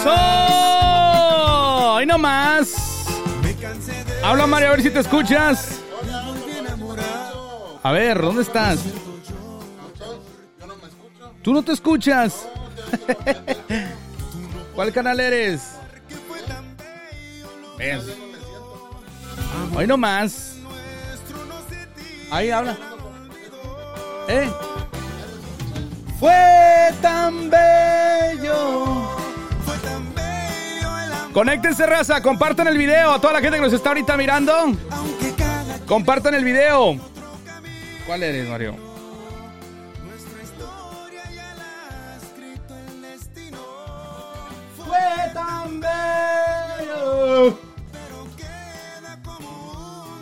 ¡Eso! ¡Ahí nomás! Habla Mario, a ver si te escuchas. A ver, ¿dónde estás? ¿Tú no te escuchas? ¿Cuál canal eres? Ven. Hoy nomás. Ahí habla. ¿Eh? Fue tan bello. Conéctense, raza. Compartan el video. A toda la gente que nos está ahorita mirando. Compartan el video. ¿Cuál eres, Mario? Fue tan bello.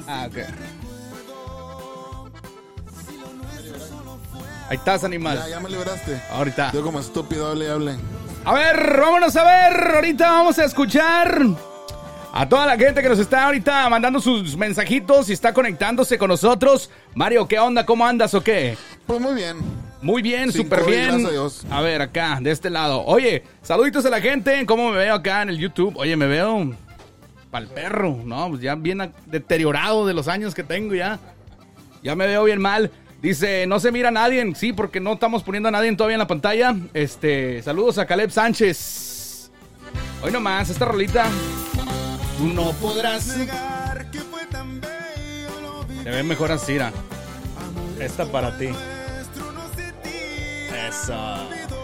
Ah, ok. Ahí estás, animal. Ya, ya me liberaste. Ahorita. Yo como estúpido hable y hable. A ver, vámonos a ver. Ahorita vamos a escuchar a toda la gente que nos está ahorita mandando sus mensajitos y está conectándose con nosotros. Mario, ¿qué onda? ¿Cómo andas o qué? Pues muy bien. Muy bien, súper bien. a Dios. A ver, acá, de este lado. Oye, saluditos a la gente. ¿Cómo me veo acá en el YouTube? Oye, me veo pa'l perro, ¿no? Pues ya bien deteriorado de los años que tengo ya. Ya me veo bien mal. Dice, no se mira a nadie. Sí, porque no estamos poniendo a nadie todavía en la pantalla. Este, saludos a Caleb Sánchez. Hoy nomás, esta rolita. Tú no podrás. Te ves mejor así. Esta para ti. Eso.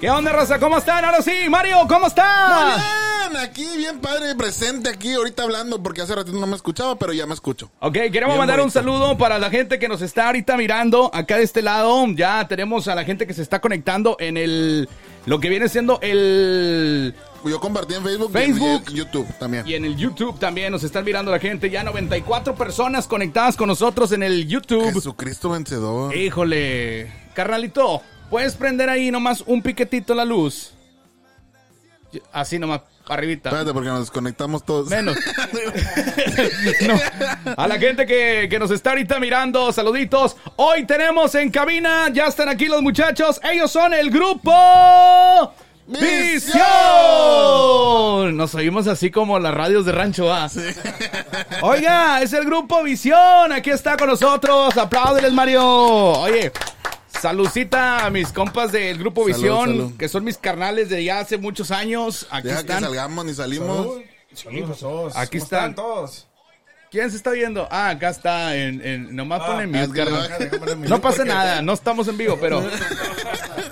¿Qué onda, raza? ¿Cómo están? Ahora sí, Mario, ¿cómo estás? Bien, aquí bien padre, presente aquí ahorita hablando porque hace ratito no me escuchaba, pero ya me escucho. Ok, queremos Bien mandar un saludo para la gente que nos está ahorita mirando acá de este lado. Ya tenemos a la gente que se está conectando en el lo que viene siendo el Yo compartí en Facebook, Facebook. y en YouTube también. y en el YouTube también nos están mirando la gente. Ya 94 personas conectadas con nosotros en el YouTube. Jesucristo vencedor. Híjole, carnalito, puedes prender ahí nomás un piquetito la luz. Así nomás, arribita. Espérate, porque nos desconectamos todos. Menos. No. A la gente que, que nos está ahorita mirando, saluditos. Hoy tenemos en cabina, ya están aquí los muchachos. Ellos son el grupo Visión. Nos oímos así como las radios de rancho A. Oiga, es el grupo Visión. Aquí está con nosotros. Apláudeles, Mario. Oye. Saludcita a mis compas del Grupo Salud, Visión, salud. que son mis carnales de ya hace muchos años. Aquí Deja están. que salgamos ni salimos. Todos. Aquí ¿Cómo están. todos. ¿Quién se está viendo? Ah, acá está. En, en- nomás pone mute, es que carnal. le No pasa nada, no estamos en vivo, pero.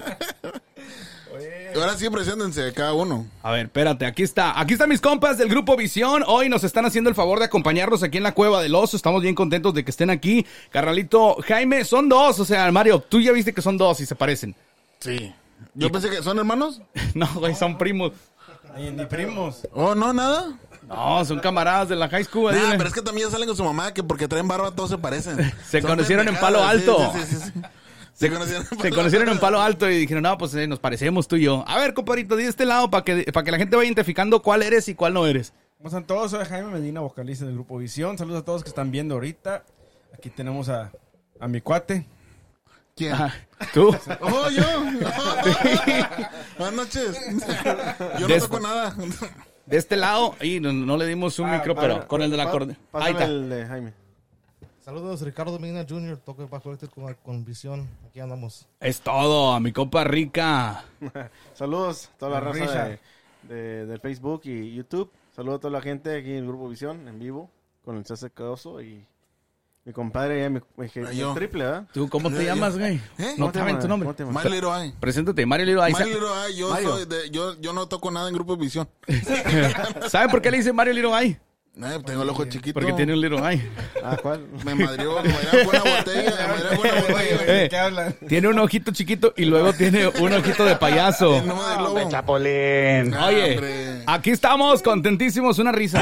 Ahora sí, preséntense cada uno. A ver, espérate, aquí está. Aquí están mis compas del Grupo Visión. Hoy nos están haciendo el favor de acompañarnos aquí en la Cueva del Oso. Estamos bien contentos de que estén aquí. Carnalito, Jaime, son dos. O sea, Mario, tú ya viste que son dos y se parecen. Sí. Yo pensé que son hermanos. No, güey, son primos. Ni, ni primos. Oh, no, nada. No, son camaradas de la high school. Nah, pero es que también ya salen con su mamá, que porque traen barba todos se parecen. Se Son conocieron en Palo Alto. sí, sí, sí, sí. Se conocieron en Se Palo conocieron en Alto. Palo Alto y dijeron, no, pues eh, nos parecemos tú y yo. A ver, compadrito, di de este lado para que, para que la gente vaya identificando cuál eres y cuál no eres. ¿Cómo están todos? Soy Jaime Medina, vocalista del grupo Visión. Saludos a todos que están viendo ahorita. Aquí tenemos a, a mi cuate. ¿Quién? Ajá. Tú. Oh, yo. Buenas noches. Yo no toco nada. De este lado, y no, no le dimos un Ah, micro, para- pero con el de la acorde. Ahí está. el de Jaime. Saludos, Ricardo Medina Jr., toque bajo este con, con visión. Aquí andamos. Es todo, a mi copa rica. Saludos a toda la La raza de, de- de Facebook y YouTube. Saludos a toda la gente aquí en el Grupo Visión, en vivo, con el César Caoso y mi compadre, ya, mi, mi- mi yo. triple, ¿verdad? ¿Tú cómo te Yo- llamas, güey? ¿Eh? No ¿Cómo te saben llamas? tu nombre. Little Eye. Preséntate, Mario yo, Mario. soy de, yo, yo no toco nada en Grupo Visión. ¿Saben por qué le dice Mario Liro Eh, tengo el ojo chiquito. Porque tiene un Liro Eye. Ah, ¿cuál? Me madrió, me madrió con una botella. Me madrió con una botella. Eh, ¿Qué hablan? tiene un ojito chiquito y luego tiene un ojito de payaso. Globo. Chapolín. Ah, Oye, hombre. aquí estamos, contentísimos, una risa.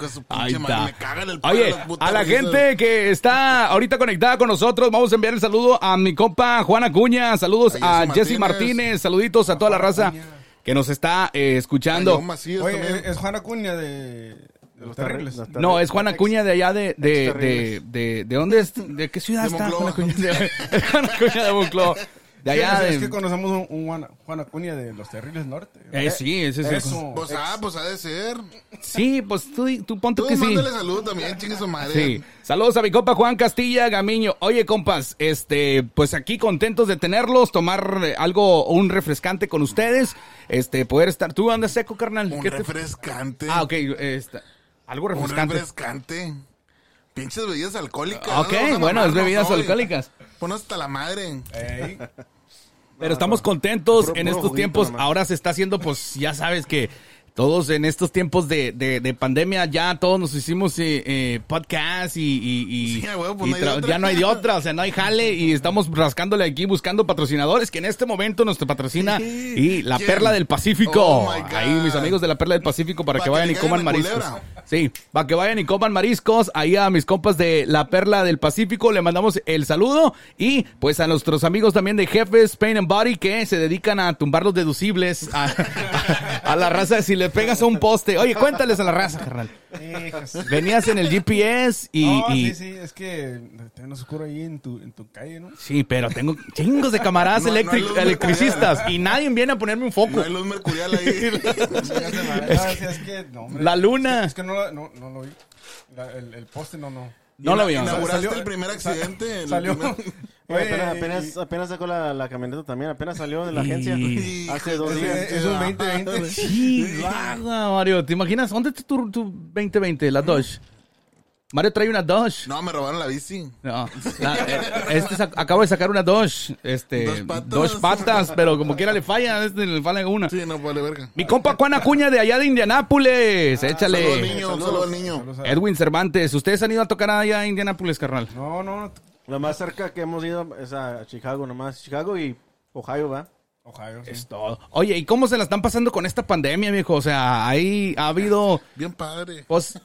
De su Ahí está. me cagan el palo Oye, a la gente que está ahorita conectada con nosotros, vamos a enviar el saludo a mi compa Juan Acuña, saludos A a Jesse. Martínez. saluditos a toda la raza que nos está eh, escuchando. Macías Oye, también. es Juan Acuña de, de los terribles. Los No, es Juan Acuña de allá de... ¿De, de, Terribles. de, de dónde es? ¿De qué ciudad De está Monclova. Juan Acuña? De, es Juan Acuña de Monclova. De allá es, de... es que conocemos un, un Juan, Juan Acuña de los terribles norte. Eh, sí, ese es el- Eso. Pues ah, pues ha de ser. Sí, pues tú, tú ponte Tú que sí. mándale salud también, chingue su madre. Sí. Saludos a mi compa Juan Castilla Gamiño. Oye, compas, este, pues aquí contentos de tenerlos, tomar eh, algo, un refrescante con ustedes, este, poder estar. ¿Tú andas seco, carnal? Un ¿Qué te- refrescante. Ah, ok, este, algo Un refrescante. refrescante. Pinches bebidas alcohólicas. Ok, bueno, es bebidas hoy. alcohólicas. Pon hasta la madre. Ey, Pero estamos contentos en estos tiempos. Ahora se está haciendo, pues ya sabes que todos en estos tiempos de, de, de pandemia ya todos nos hicimos eh, eh, podcast y, y, y- Sí, a huevo, pues y no ya no hay de otra, o sea, no hay jale y estamos rascándole aquí buscando patrocinadores que en este momento nos patrocina y la. Perla del Pacífico. Oh. Ahí mis amigos de la Perla del Pacífico para Pa' que que vayan y coman mariscos. culebra. Sí, para que vayan y coman mariscos. Ahí a mis compas de la Perla del Pacífico le mandamos el saludo. Y pues a nuestros amigos también de Jefes Pain and Body que se dedican a tumbar los deducibles a, la raza. Si le pegas a un poste. Oye, cuéntales a la raza, carnal. Venías en el GPS y... No, y- sí, sí, es que ven oscuro ahí en tu, en tu calle, ¿no? Sí, pero tengo chingos de camaradas No- no electric- luz electricistas y nadie viene a ponerme un foco. No hay luz mercurial ahí. Es que, es que, no, hombre. La luna. Es que no, lo- no, no lo vi. La- el, el poste no, no. No lo vio. Inauguraste Salió- el primer accidente. el Salió. primer- Oye, apenas, y- apenas, apenas sacó la, la camioneta también, apenas salió de la agencia Y- hace dos días. es un 2020. Sí, vaga, Mario. ¿Te imaginas? ¿Dónde está tu, tu 2020? La Dodge. Mario trae una Dodge. No, me robaron la bici. No, la- eh, este acabo de sacar una Dodge. Este, Dos patas. dos patas, pero como quiera le falla, este le falla una. Sí, no, vale verga. Mi compa Juan Acuña de allá de Indianápolis. Saludos al Échale. niño, Saludos. saludos al niño. A- Edwin Cervantes. ¿Ustedes han ido a tocar allá a Indianápolis, carnal? No, no, Lo más cerca que hemos ido es a Chicago nomás. Chicago y Ohio, ¿va? Ohio, sí. Es todo. Oye, ¿y cómo se la están pasando con esta pandemia, viejo? O sea, ahí ha habido... Bien padre. Pues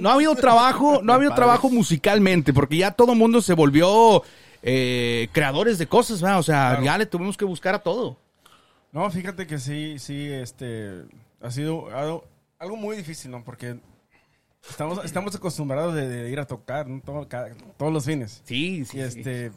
no ha habido trabajo, no ha habido trabajo musicalmente, porque ya todo mundo se volvió eh, creadores de cosas, ¿verdad? O sea, ya le tuvimos que buscar a todo. No, fíjate que sí, sí, este, ha sido algo, algo muy difícil, ¿no? Porque estamos, estamos acostumbrados de, de ir a tocar, ¿no? Todo- cada- todos los fines. Sí, Y sí. sí. este,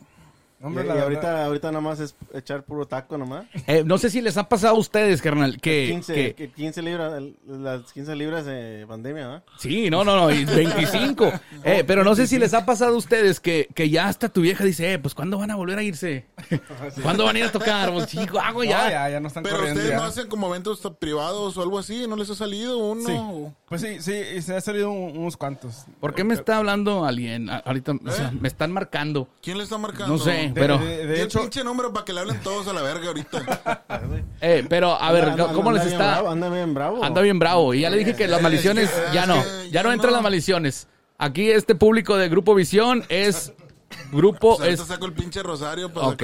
hombre, y la verdad- ahorita, ahorita nada más es echar puro taco nomás. Eh, no sé si les ha pasado a ustedes, carnal, que... 15, que- que 15 libras, el- las 15 libras de pandemia, ¿va? sí, no, no, no, y 25. Eh, pero no sé si les ha pasado a ustedes que, que ya hasta tu vieja dice, eh, pues ¿cuándo van a volver a irse? ¿Cuándo van a ir a tocar? Pues chico, hago No, ya. ya, ya no están Pero corriendo ustedes ya. no hacen como eventos privados o algo así, ¿no les ha salido uno? Sí. Pues sí, sí, y se ha salido un- unos cuantos. ¿Por qué me está hablando alguien ahorita? O sea, ¿Eh? me están marcando. ¿Quién le está marcando? No sé, De, pero... de- de De hecho, pinche número para que le hablen todos a la verga ahorita. Eh, pero, a ver, Anda- ¿cómo anda les está...? bravo, anda bien bravo. Anda bien bravo. Y ya le dije que las maldiciones que- ya es no. que Ya ya no entran no. las maldiciones. Aquí este público de Grupo Visión es... Grupo... O sea, es, saco el pinche rosario para ok.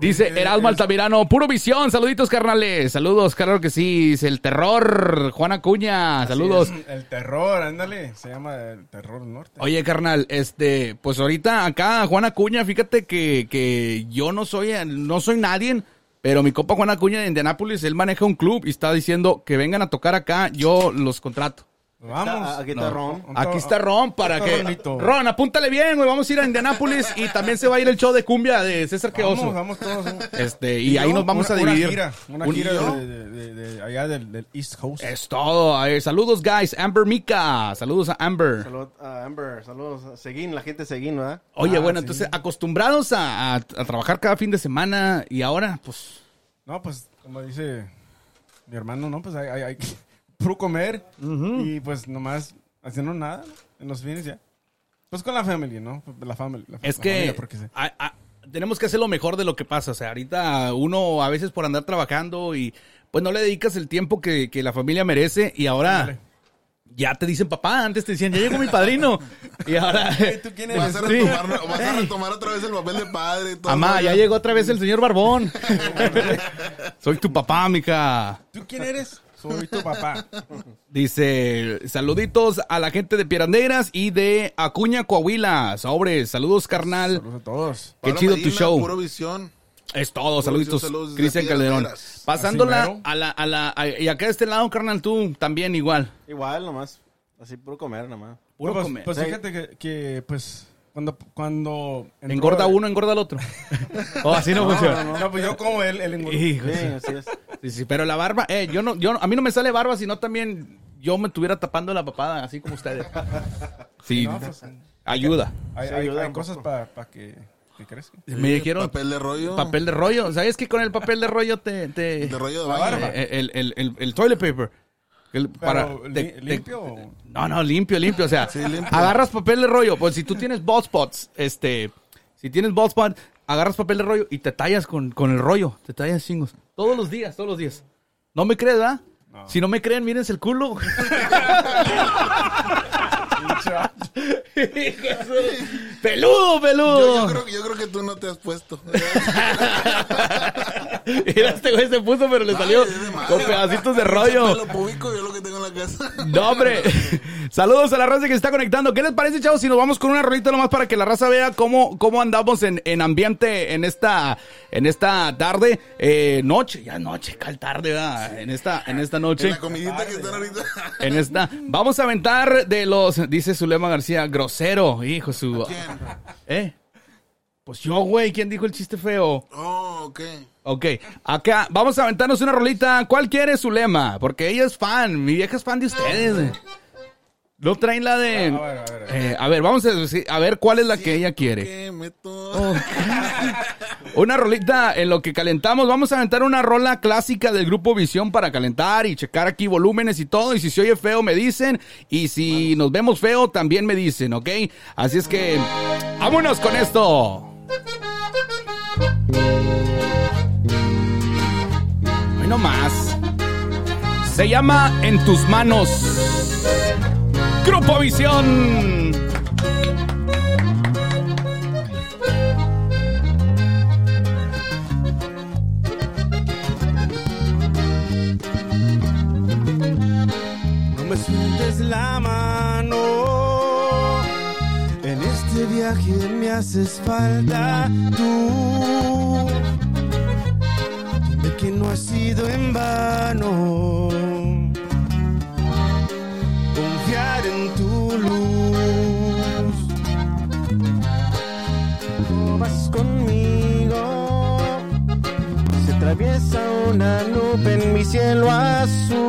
Dice Erasmo Altamirano, puro visión, saluditos carnales, saludos, claro que sí, dice el terror, Juan Acuña, saludos. el terror, ándale, se llama el terror norte. Oye, carnal, este, pues ahorita acá Juan Acuña, fíjate que, que yo no soy, no soy nadie, pero mi copa Juan Acuña de Indianápolis, él maneja un club y está diciendo que vengan a tocar acá, yo los contrato. Vamos. Está- aquí está No. Ron. Aquí está Ron para que... Ronito. Ron, apúntale bien, güey, vamos a ir a Indianápolis y también se va a ir el show de cumbia de César Vamos, Queoso. vamos todos. ¿no? Este, y ahí nos vamos Una- a dividir. Una gira, una Un- gira de, de- de- de allá del, del East Coast. Es todo. A ver, saludos, guys. Amber Mika. Saludos a Amber. Saludos a Amber, saludos a Seguín, la gente Seguín, ¿verdad? Oye, Ah, bueno, sí. entonces acostumbrados a, a- a trabajar cada fin de semana y ahora, pues, No, pues, como dice mi hermano, no, pues hay, hay, hay que puro comer y pues nomás haciendo nada ¿no? en los fines ya. Pues con la familia, ¿no? La familia. la- es la que familia, porque sí. a- a- tenemos que hacer lo mejor de lo que pasa. O sea, ahorita uno a veces por andar trabajando y pues no le dedicas el tiempo que, que la familia merece y ahora Ándale. ya te dicen papá. Antes te decían, ya llegó mi padrino. y ahora... ¿Tú quién eres? Vas a, Sí. retomar, vas a retomar otra vez el papel de padre. y todo ya llegó otra vez el señor Barbón. Soy tu papá, mija. ¿Tú quién eres? Soy tu papá. Dice, saluditos a la gente de Pierandeiras y de Acuña, Coahuila. Sobres, saludos, carnal. Saludos a todos. Qué Pablo chido tu show. Puro visión. Es todo, saluditos, saludos Cristian Calderón. Pasándola a la, a la, a- y acá de este lado, carnal, tú también igual. Igual, nomás. Así puro comer nada más. Puro pues, comer. pues fíjate que, que, pues, cuando, cuando... entró- engorda uno, engorda el otro. oh, así no, funciona. No, pues yo como él, él engordó. Hijo, Sí, sí. así es. Sí, sí, pero la barba, eh, yo no, yo no- a mí no me sale barba, sino también yo me estuviera tapando la papada, así como ustedes. Sí, No, pues, ayuda. hay, Sí, hay- ayuda hay un cosas para que, que crezcan. Me dijeron Papel de rollo. papel de rollo. ¿Sabes que con el papel de rollo te... te De rollo de baño. barba. eh, el, el, el, el toilet paper. El- para, Pero, te- li- te- ¿limpio o...? No, no, limpio, limpio. O sea, Sí, limpio. agarras papel de rollo. Pues si tú tienes bald spots, este, si tienes bald spot, agarras papel de rollo y te tallas con, con el rollo. Te tallas chingos. Todos los días, todos los días. ¿No me crees, verdad? Si no me creen, mírense el culo. peludo, peludo. yo creo, yo creo que tú no te has puesto. Mira, este güey se puso, pero le salió Ay, con pedacitos de rollo. Pelo púbico, yo lo que tengo en la casa. No, hombre. Saludos a la raza que se está conectando. ¿Qué les parece, chavos, si nos vamos con una rolita nomás para que la raza vea cómo, cómo andamos en, en ambiente en esta, en esta tarde? Eh, noche, ya noche, cal tarde, ¿verdad? En esta, en esta En noche. la comidita que están ahorita. En esta. Vamos a aventar de los, dice Zulema García, grosero, hijo su. ¿Quién? ¿Eh? Pues yo, güey, ¿quién dijo el chiste feo? Oh, ok. Ok, acá vamos a aventarnos una rolita. ¿Cuál quiere Zulema? Porque ella es fan, mi vieja es fan de ustedes. No traen la de... A ver, a ver, a ver. Eh, a ver, vamos a, decir- a ver cuál es la que ella quiere. Una rolita en lo que calentamos. Vamos a aventar una rola clásica del grupo Visión para calentar y checar aquí volúmenes y todo. Y si se oye feo, me dicen. Y si nos vemos feo, también me dicen, ¿ok? Así es que, vámonos con esto. Hoy no más. Se llama En tus manos. Grupo Visión. No me sueltes la mano. En este viaje me haces falta tú. Dime que no ha sido en vano. Atraviesa una nube en mi cielo azul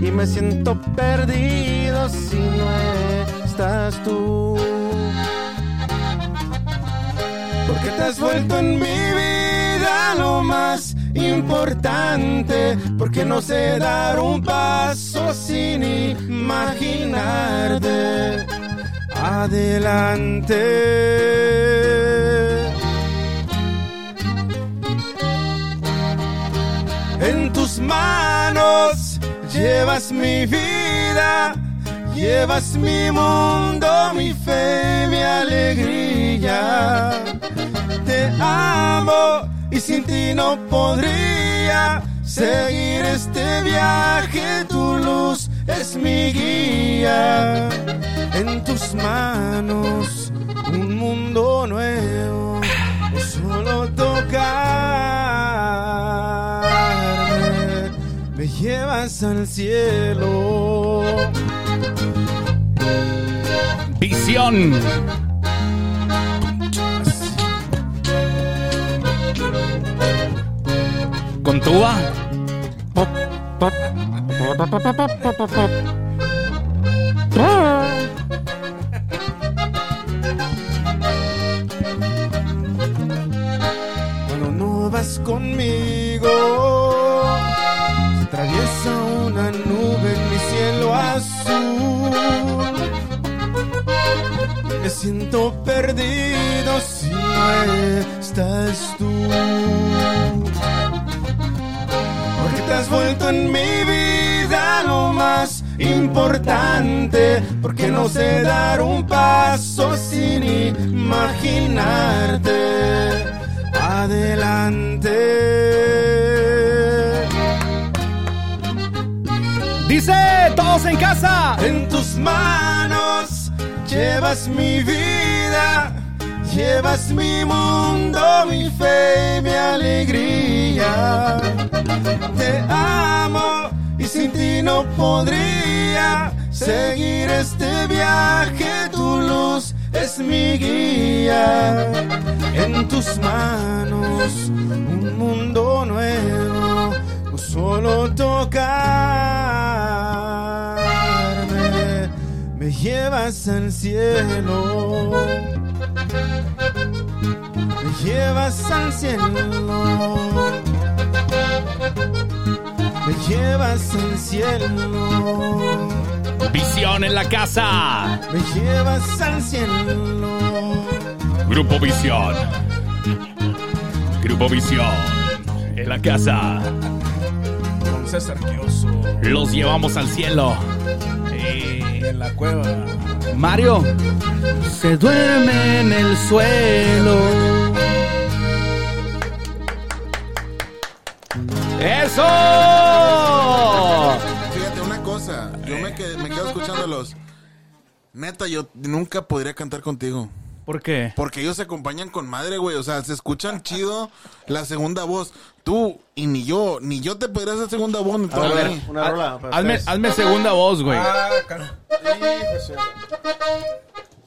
y me siento perdido si no estás tú. Porque te has vuelto en mi vida lo más importante, porque no sé dar un paso sin imaginarte. Adelante. En tus manos llevas mi vida, llevas mi mundo, mi fe, mi alegría. Te amo y sin ti no podría seguir este viaje. Tu luz es mi guía. En tus manos un mundo nuevo, solo tocarme llevas al cielo. Visión. Con tuba. Cuando no vas conmigo, siento perdido si no estás tú. Porque te has vuelto en mi vida lo más importante. Porque no sé dar un paso sin imaginarte. Adelante. Dice todos en casa. En tus manos llevas mi vida, llevas mi mundo, mi fe y mi alegría. Te amo y sin ti no podría seguir este viaje. Tu luz es mi guía. En tus manos un mundo nuevo. Solo tocarme me llevas al cielo. Me llevas al cielo. Me llevas al cielo. Visión en la casa. Me llevas al cielo. Grupo Visión. Grupo Visión. En la casa. Con César Quioso. Los llevamos al cielo. En la cueva. Mario se duerme en el suelo. ¡Eso! Fíjate una cosa, yo me, qued- me quedo escuchándolos. Neta, yo nunca podría cantar contigo. ¿Por qué? Porque ellos se acompañan con madre, güey. O sea, se escuchan chido la segunda voz. Tú y ni yo, ni yo te podría hacer segunda voz. Ni A ver, mí. una rola. para Hazme, hazme segunda voz, güey. Ah,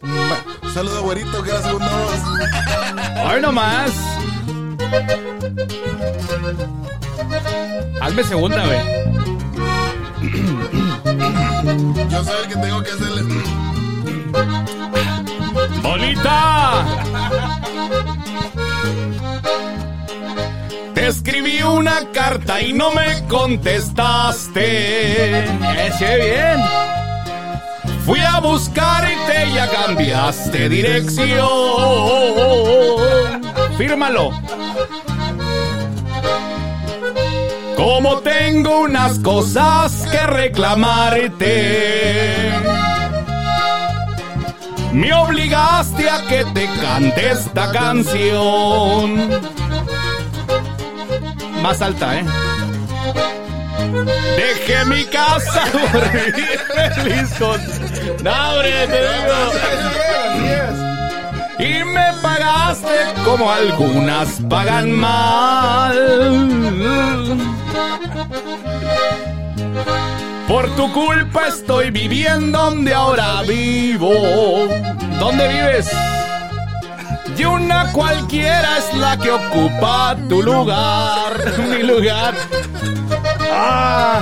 Hijo Saluda, güerito, que era segunda voz. Hoy nomás. Hazme segunda, güey. Yo soy el que tengo que hacerle. ¡Bolita! Te escribí una carta y no me contestaste. Ese bien. Fui a buscarte y ya cambiaste dirección. Fírmalo. Como tengo unas cosas que reclamarte. Me obligaste a que te cante esta canción. Más alta, ¿eh? Dejé mi casa por vivir feliz con... No, hombre, te digo. Y me pagaste como algunas pagan mal. Por tu culpa estoy viviendo donde ahora vivo. ¿Dónde vives? Y una cualquiera es la que ocupa tu lugar, mi lugar. Ah,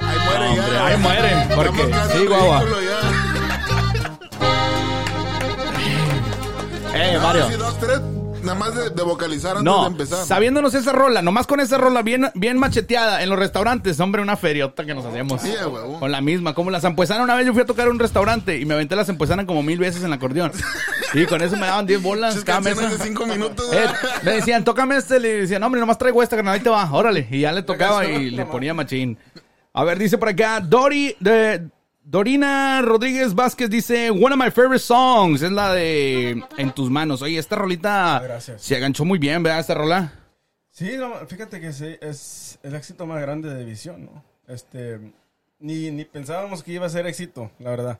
Ahí muere Hombre, ya. ahí muere, porque sí, guagua. eh, Mario. Nada más de, de vocalizar antes No, de empezar. sabiéndonos esa rola, nomás con esa rola bien, bien macheteada en los restaurantes, hombre, una feriota que nos hacemos. Sí, huevo. Con la misma, como la zampuesana. Una vez yo fui a tocar a un restaurante y me aventé la zampuesana como mil veces en el acordeón. Y con eso me daban 10 bolas cada mesa. de cinco minutos. Eh, me decían, tócame este. Le decían, no, hombre, nomás traigo esta, carnal, ahí te va, órale. Y ya le tocaba y le ponía machín. A ver, dice por acá, Dori, de, Dorina Rodríguez Vázquez dice, one of my favorite songs, es la de En tus manos. Oye, esta rolita Gracias. se aganchó muy bien, ¿verdad? Esta rola. Sí, no, fíjate que sí, es el éxito más grande de Visión, ¿no? Este, ni, ni pensábamos que iba a ser éxito, la verdad.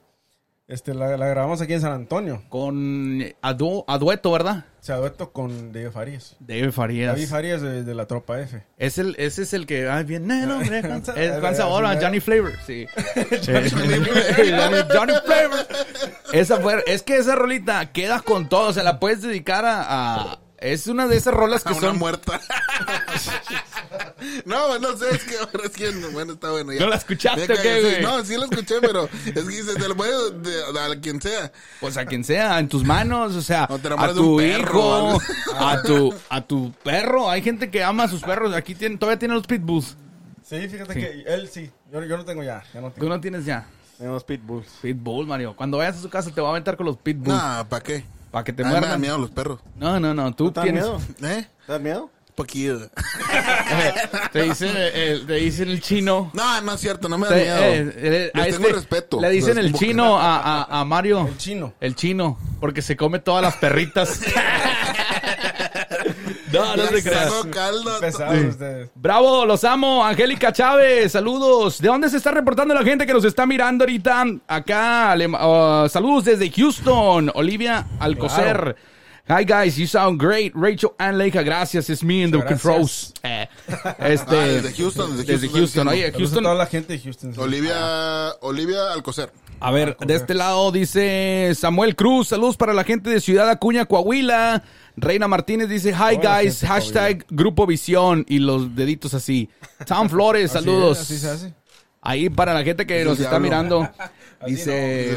Este, la, la grabamos aquí en San Antonio. Con a, du- a dueto, ¿verdad? Se dueto con David Farías. David Farías. David Farías de, de la Tropa F. Es el, ese es el que, ay, viene el hombre. Es ¿sí? Johnny Flavor, sí. Johnny, Johnny Flavor. Esa fue, es que esa rolita queda con todo, o sea, la puedes dedicar a, a- es una de esas rolas A que una son, muerta. no, no sé, es que ahora es que, bueno, está bueno. Ya. ¿No la escuchaste Ya o qué, cállate. güey? No, sí la escuché, pero es que se te lo puede de- a quien sea. pues a quien sea, en tus manos, o sea, O te a de tu un hijo, a tu, a tu perro. Hay gente que ama a sus perros, aquí tiene, todavía tiene los pitbulls. Sí, fíjate Sí. que él sí. Yo, yo no tengo ya, ya no Tú tengo. no tienes ya. Tenemos pitbulls. Pitbull, Mario. Cuando vayas a su casa te va a aventar con los pitbulls. No, ¿para qué? Para que te A mí me dan muerdan. miedo los perros. No, no, no. Tú ¿No te dan tienes. miedo? ¿Eh? ¿Te das miedo? Poquillo. te dicen el, te dicen el chino. No, no es cierto, no me da Te- miedo. eh, eh, Les a tengo este respeto. Le dicen el chino a, a, a Mario. El chino. El chino. Porque se come todas las perritas. no, no se creas. Saco caldo. Pesados ustedes. Bravo, los amo. Angélica Chávez, saludos. ¿De dónde se está reportando la gente que nos está mirando ahorita? Acá, le- uh, saludos desde Houston. Olivia Alcocer. Hi guys, you sound great. Rachel Ann Leica, gracias. It's me in the controls. Eh, este, Ah, desde Houston, desde desde Houston, Houston. Oye, Houston. toda la gente de Houston. sí. Olivia, Olivia Alcocer. A ver, de este lado dice Samuel Cruz, saludos para la gente de Ciudad Acuña, Coahuila. Reina Martínez dice, hi guys, hashtag Grupo Visión y los deditos así. Tom Flores, Así saludos. es, Así se hace. Ahí para la gente que nos está mirando. Dice,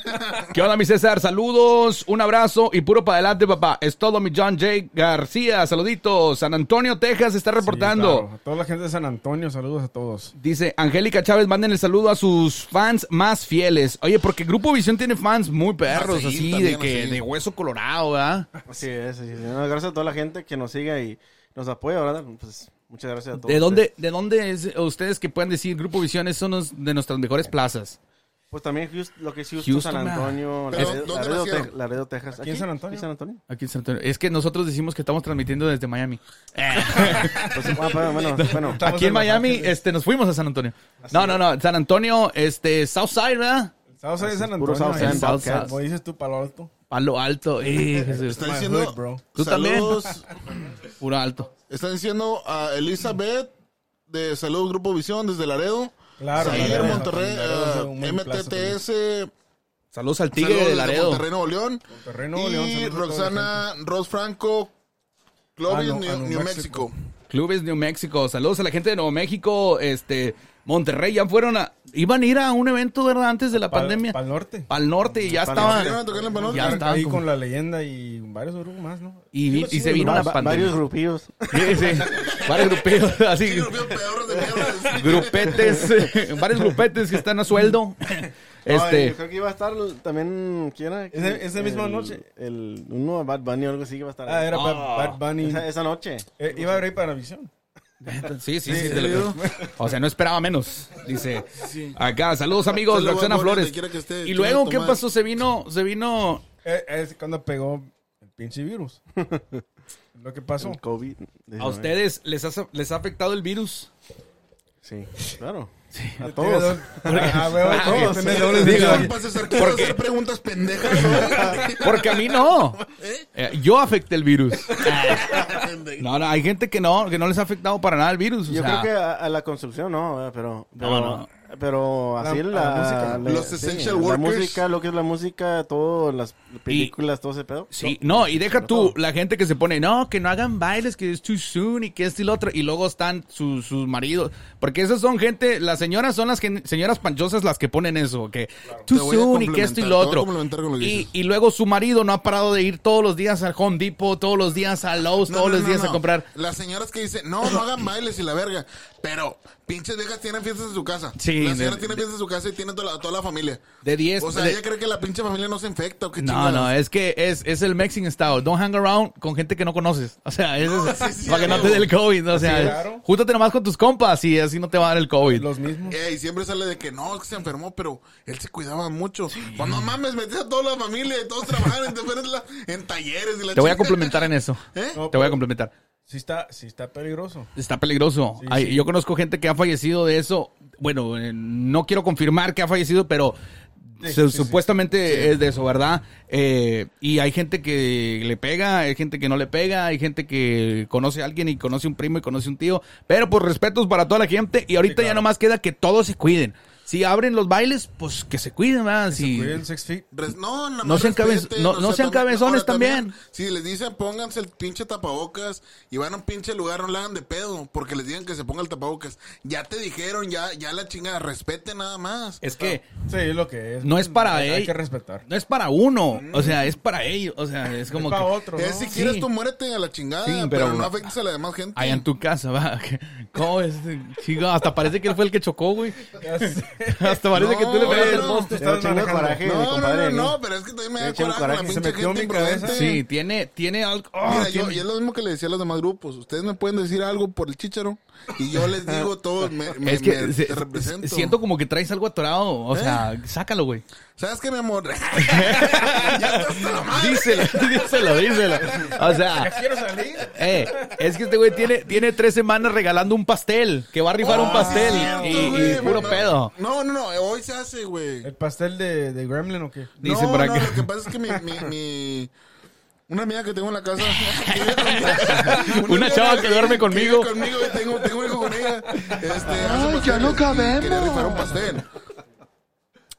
¿qué onda mi César? Saludos, un abrazo y puro para adelante papá. Es todo mi John J. García, saluditos. San Antonio, Texas está reportando. Sí, claro. A toda la gente de San Antonio, saludos a todos. Dice Angélica Chávez, manden el saludo a sus fans más fieles. Oye, porque Grupo Visión tiene fans muy perros, Ah, sí, así, también, de que así. de hueso colorado, ¿verdad? Así es, así es. No, Gracias a toda la gente que nos siga y nos apoya, ¿verdad? Pues muchas gracias a todos. ¿De dónde, ¿De dónde es ustedes que pueden decir Grupo Visión es uno de nuestras mejores plazas? Pues también Houston- lo que es Houston, Houston, San Antonio, Pero, Laredo, ¿dónde Laredo? Te- Laredo, Texas. ¿Aquí en San Antonio? ¿Aquí en San Antonio? Aquí en San Antonio. Es que nosotros decimos que estamos transmitiendo desde Miami. Pues, bueno, bueno, bueno, Aquí en Miami, este, nos fuimos a San Antonio. No, no, no, San Antonio, este, Southside, ¿verdad? Southside de San puro Antonio. Southside. Southside. Como dices tú, Palo Alto. Palo alto, eh. Está diciendo, hood, bro. ¿Tú también? saludos, puro alto. Está diciendo a Elizabeth de Salud Grupo Visión desde Laredo. Claro. Zaire, Laredo, Monterrey. MTTS, Saludos al Tigre saludos de Laredo. Monterrey, Nuevo León. Monterrey, Nuevo León, y Roxana Ros Franco, Clovis, Ah, no, New, Mexico. Mexico. Clubes New México. Saludos a la gente de Nuevo México. Este, Monterrey ya fueron a. Iban a ir a un evento, ¿verdad? Antes de la Pal- pandemia. Pal norte. Al norte y ya Pal estaban. ¿Iban a tocar en el Pal Ya Norte? estaban Ahí como- con la leyenda y varios grupos más, ¿no? Y, vi- y se vino la pandemia. varios grupillos. Sí, sí. Varios grupillos, así. Sí, de mierda. Grupetes, varios grupetes que están a sueldo. No, yo Este, creo que iba a estar también. ¿Quién era? Ese- esa misma El- noche. El, uno, Bad Bunny o algo así que iba a estar. Ah, era Ah. Bad, Bunny. esa, esa noche. Eh, iba a ir para Visión. Sí, sí, sí. de lo o sea, no esperaba menos. Dice acá, saludos amigos, Roxana Flores. esté, Y luego, ¿qué pasó? Se vino, se vino. Eh, es cuando pegó el pinche virus. Lo que pasó. El COVID. ¿A ustedes les ha, les ha afectado el virus? Sí, claro. A Tiene todos. Ah, huevo, Ah, porque. Disculpa, César, quiero hacer preguntas pendejas. ¿no? Porque a mí no. Eh, yo afecté el virus. No, no, hay gente que no, que no les ha afectado para nada el virus. o Yo sea, creo que a, a la construcción no, pero, pero, No, no. Pero así La- la, la Los sí, essential la workers. música, lo que es la música, todo, las películas, todo ese pedo. Sí, no, y deja tú, la gente que se pone, no, que no hagan bailes, que es too soon y que esto y lo otro, y luego están sus, sus maridos, porque esas son gente, las señoras son las gen- señoras panchosas las que ponen eso, que too soon y que esto y lo otro. lo que Y, y luego su marido no ha parado de ir todos los días al Home Depot, todos los días a Lowe's, No, todos no, los no, días no. a comprar. Las señoras que dicen, no, no hagan bailes y la verga. Pero, pinches viejas tienen fiestas en su casa. Sí, La de- señora tiene fiestas en su casa y tiene toda la, toda la familia. De 10. O sea, de- ella cree que la pinche familia no se infecta o qué No, no, es que es, es el Mexican style. Don't hang around con gente que no conoces. O sea, es, No, es- sí, sí, para que no te dé el COVID. O sea, claro. júntate nomás con tus compas y así no te va a dar el COVID. Los mismos. Eh, y siempre sale de que no, es que se enfermó, pero él se cuidaba mucho. Pues no mames, metí a toda la familia y todos trabajaban en, en talleres y la Te voy a complementar en eso. ¿Eh? No, Te voy a complementar. Sí está, sí está peligroso. Está peligroso. Sí, Hay- sí. Yo conozco gente que ha fallecido de eso. Bueno, eh, no quiero confirmar que ha fallecido, pero Sí, supuestamente es de eso, ¿verdad? Eh, y hay gente que le pega, hay gente que no le pega, hay gente que conoce a alguien y conoce un primo y conoce un tío. Pero pues respetos para toda la gente. Y ahorita ya claro. nomás queda que todos se cuiden. Si abren los bailes, pues que se cuiden, ¿verdad? Si- Cuiden sex feet. Res- No, No más sean cabe- no- no sea, sean también- cabezones también. Si les dicen pónganse el pinche tapabocas y van a un pinche lugar, no le hagan de pedo porque les digan que se ponga el tapabocas. Ya te dijeron, ya ya la chingada, respeten nada más. Es que Sí, es lo que es. No es para hay, hay ellos. que respetar. no es para uno, o sea, es para ellos. O sea, es como es que... para otro, ¿no? Es, si Sí. quieres tú muérete a la chingada, Sí, pero, pero- no afectes a la demás gente. Allá en tu casa, va. ¿Cómo es? Chico, hasta parece que él fue el que chocó, güey. Hasta parece No, que tú le pegaste el no. poste. Estás manejando. coraje, mi No, no, compadre. no, ni- no, pero es que también me da coraje con la coraje, se pinche metió gente mi cabeza. imprudente. Sí, tiene, tiene algo. oh, Mira, yo, y es lo mismo que le decía a los demás grupos. Ustedes me pueden decir algo por el chicharo y yo les digo todo. Me, me- es que me se- represento. siento como que traes algo atorado. O sea, sácalo, güey. ¿Sabes qué, mi amor? ya estás. Díselo, díselo, díselo. O sea, Quiero salir. eh, es que este güey tiene, tiene tres semanas regalando un pastel. Que va a rifar un Ah, pastel. sí, y, puro no, pedo. No, no, no, hoy se hace, güey. ¿El pastel de, de Gremlin o qué? Dice no, por no, lo que pasa es que mi, mi, mi, Una amiga que tengo en la casa. Una chava que duerme conmigo. conmigo y tengo, tengo un hijo con ella. Este, Ay, ya no cabemos. Quería rifar un pastel.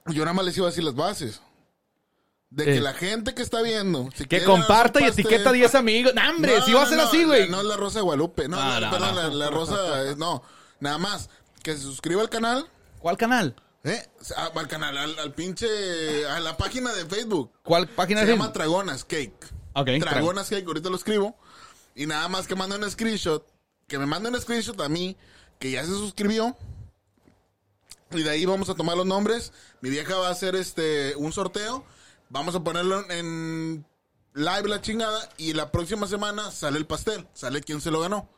Yo nada más les iba a decir las bases. De que Eh. la gente que está viendo. si Que comparta y etiqueta a 10 amigos. ¡No, hombre! No, si va a ser no, así, güey. No es la Rosa de Guadalupe. No, no, perdón. La, la Rosa. es- No, nada más. Que se suscriba al canal. ¿Cuál canal? ¿Eh? Ah, al canal, al, al pinche. A la página de Facebook. ¿Cuál página Se de llama Tragonas Cake. Ok, Tragonas Cake, ahorita lo escribo. Y nada más que mande un screenshot. Que me mande un screenshot a mí. Que ya se suscribió. Y de ahí vamos a tomar los nombres. Mi vieja va a hacer este un sorteo. Vamos a ponerlo en live la chingada. Y la próxima semana sale el pastel. Sale quién se lo ganó.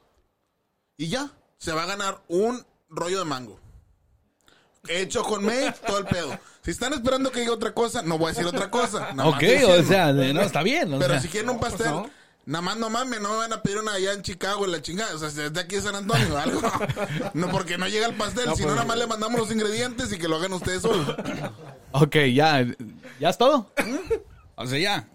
Y ya. Se va a ganar un rollo de mango. Hecho con May, todo el pedo. Si están esperando que diga otra cosa, no voy a decir otra cosa. Ok, o sea, no, está bien. o Pero sea. si quieren un pastel, nada más no mames, no me van a pedir una allá en Chicago, en la chingada. O sea, desde aquí de San Antonio, algo. No, porque no llega el pastel, si no, nada más le mandamos los ingredientes y que lo hagan ustedes solos. Ok, ya. ¿Ya es todo? O sea, ya.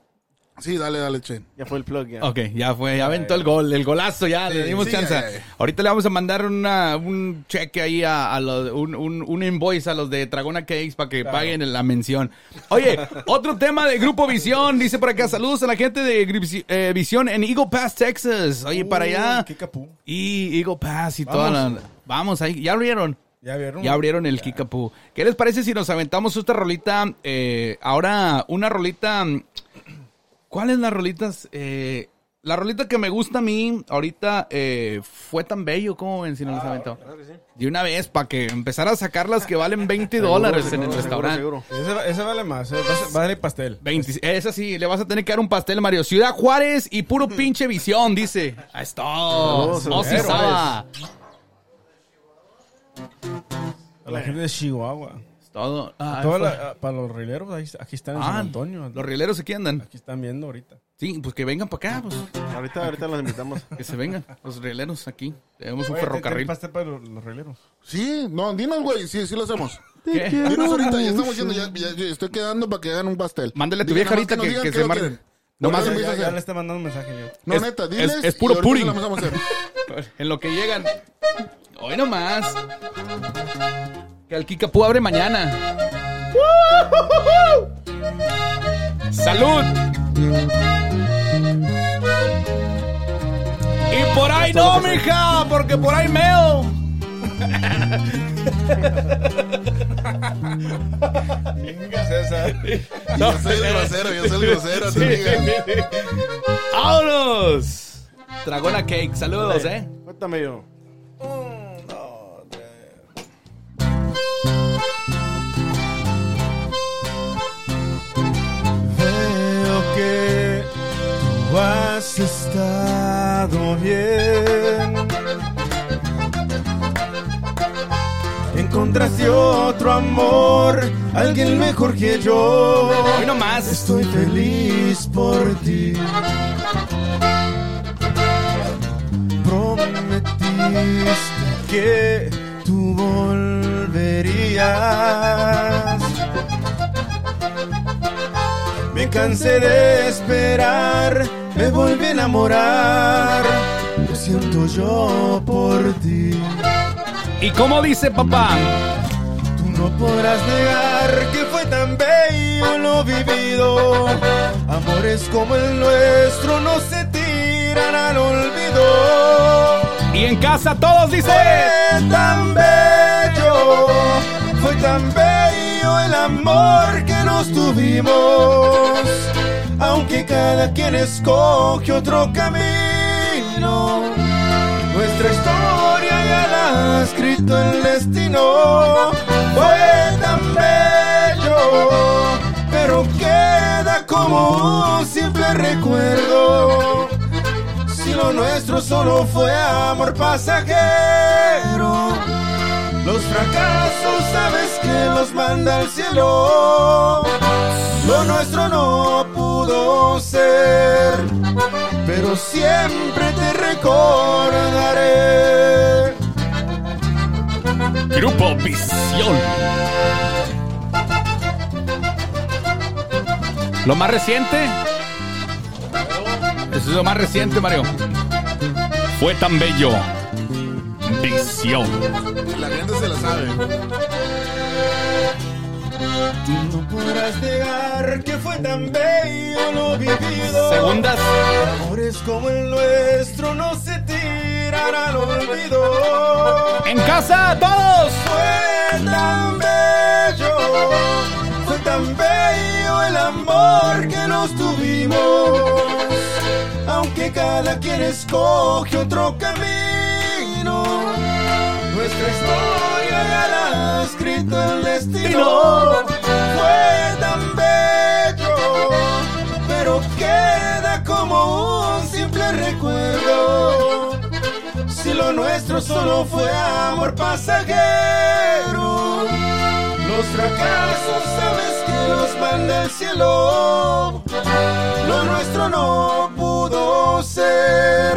Sí, dale, dale, Chen. Ya fue el plug, ya. Ok, ya fue, ya aventó el gol, el golazo, ya, le dimos sí, chance. ya, ya. Ahorita le vamos a mandar una, un cheque ahí a, a los, un, un, un invoice a los de Dragona Cakes para que paguen la mención. Oye, otro tema de Grupo Visión, dice por acá, saludos a la gente de eh, Visión en Eagle Pass, Texas. Oye, para allá. Qué capú. Y Eagle Pass y toda la... Vamos, ahí, ya abrieron. ¿Ya vieron? Ya abrieron el Kikapú. ¿Qué les parece si nos aventamos esta rolita? eh, ahora, una rolita. ¿Cuáles las rolitas? Eh, la rolita que me gusta a mí ahorita eh, fue tan bello como ven si no aventó. De una vez, para que empezara a sacar las que valen 20 dólares en el Seguro, restaurante. seguro. Ese, ese vale más. eh, va- Vale pastel. 20, esa sí, le vas a tener que dar un pastel, Mario. Ciudad Juárez y puro pinche visión, dice. Ahí está. Saludos. A la gente de Chihuahua. Es todo. Ah, Toda la- para los rileros, ahí, aquí están en Ah, San Antonio. Los rieleros aquí andan. Aquí están viendo ahorita. Sí, pues que vengan para acá, pues. Ahorita, ahorita los invitamos. Que se vengan los rieleros aquí. Tenemos un Oye, ¿te- ferrocarril. ¿te pastel para los, los rileros? Sí, no, dinos, güey, sí, sí lo hacemos. ¿Qué? Dinos ahorita, ya estamos yendo, ya, ya- ya estoy quedando para que hagan un pastel. Mándale a tu vieja ahorita nos que- digan que qué se lo marque. quieren. Nomás Ahorita Ya, empieza a ya le está mandando un mensaje yo. No, Es- neta, es- diles. es y puro hacer. En lo que llegan. Hoy nomás. Que el Kikapú abre mañana. ¡Salud! Y por ahí no, mija, porque por ahí meo. César. Yo soy el grosero, yo soy el grosero, no digan. ¡Vámonos! Dragona Cake, saludos, eh. Cuéntame yo. Has estado bien. Encontraste otro amor, alguien mejor que yo. Hoy nomás. Estoy feliz por ti. Prometiste que tú volverías. Me cansé de esperar, me volví a enamorar. Lo siento yo por ti. ¿Y cómo dice papá? Tú no podrás negar que fue tan bello lo vivido. Amores como el nuestro no se tiran al olvido. Y en casa todos dicen. Fue tan bello, fue tan bello el amor que nos tuvimos. Aunque cada quien escoge otro camino, nuestra historia ya la ha escrito el destino. Fue tan bello, pero queda como un simple recuerdo. Si lo nuestro solo fue amor pasajero, los fracasos sabes que manda el cielo. Lo nuestro no pudo ser, pero siempre te recordaré. Grupo Visión. Lo más reciente. Eso es lo más reciente, Mario. Fue tan bello. Visión. La gente se la sabe. No podrás negar que fue tan bello lo vivido. Segundas. Amores como el nuestro no se tiran al olvido. En casa, todos. Fue tan bello, fue tan bello el amor que nos tuvimos. Aunque cada quien escoge otro camino, nuestra historia ya la escrito el destino. Fue tan bello, pero queda como un simple recuerdo. Si lo nuestro solo fue amor pasajero, los fracasos sabes que los manda el cielo. Lo nuestro no pudo ser,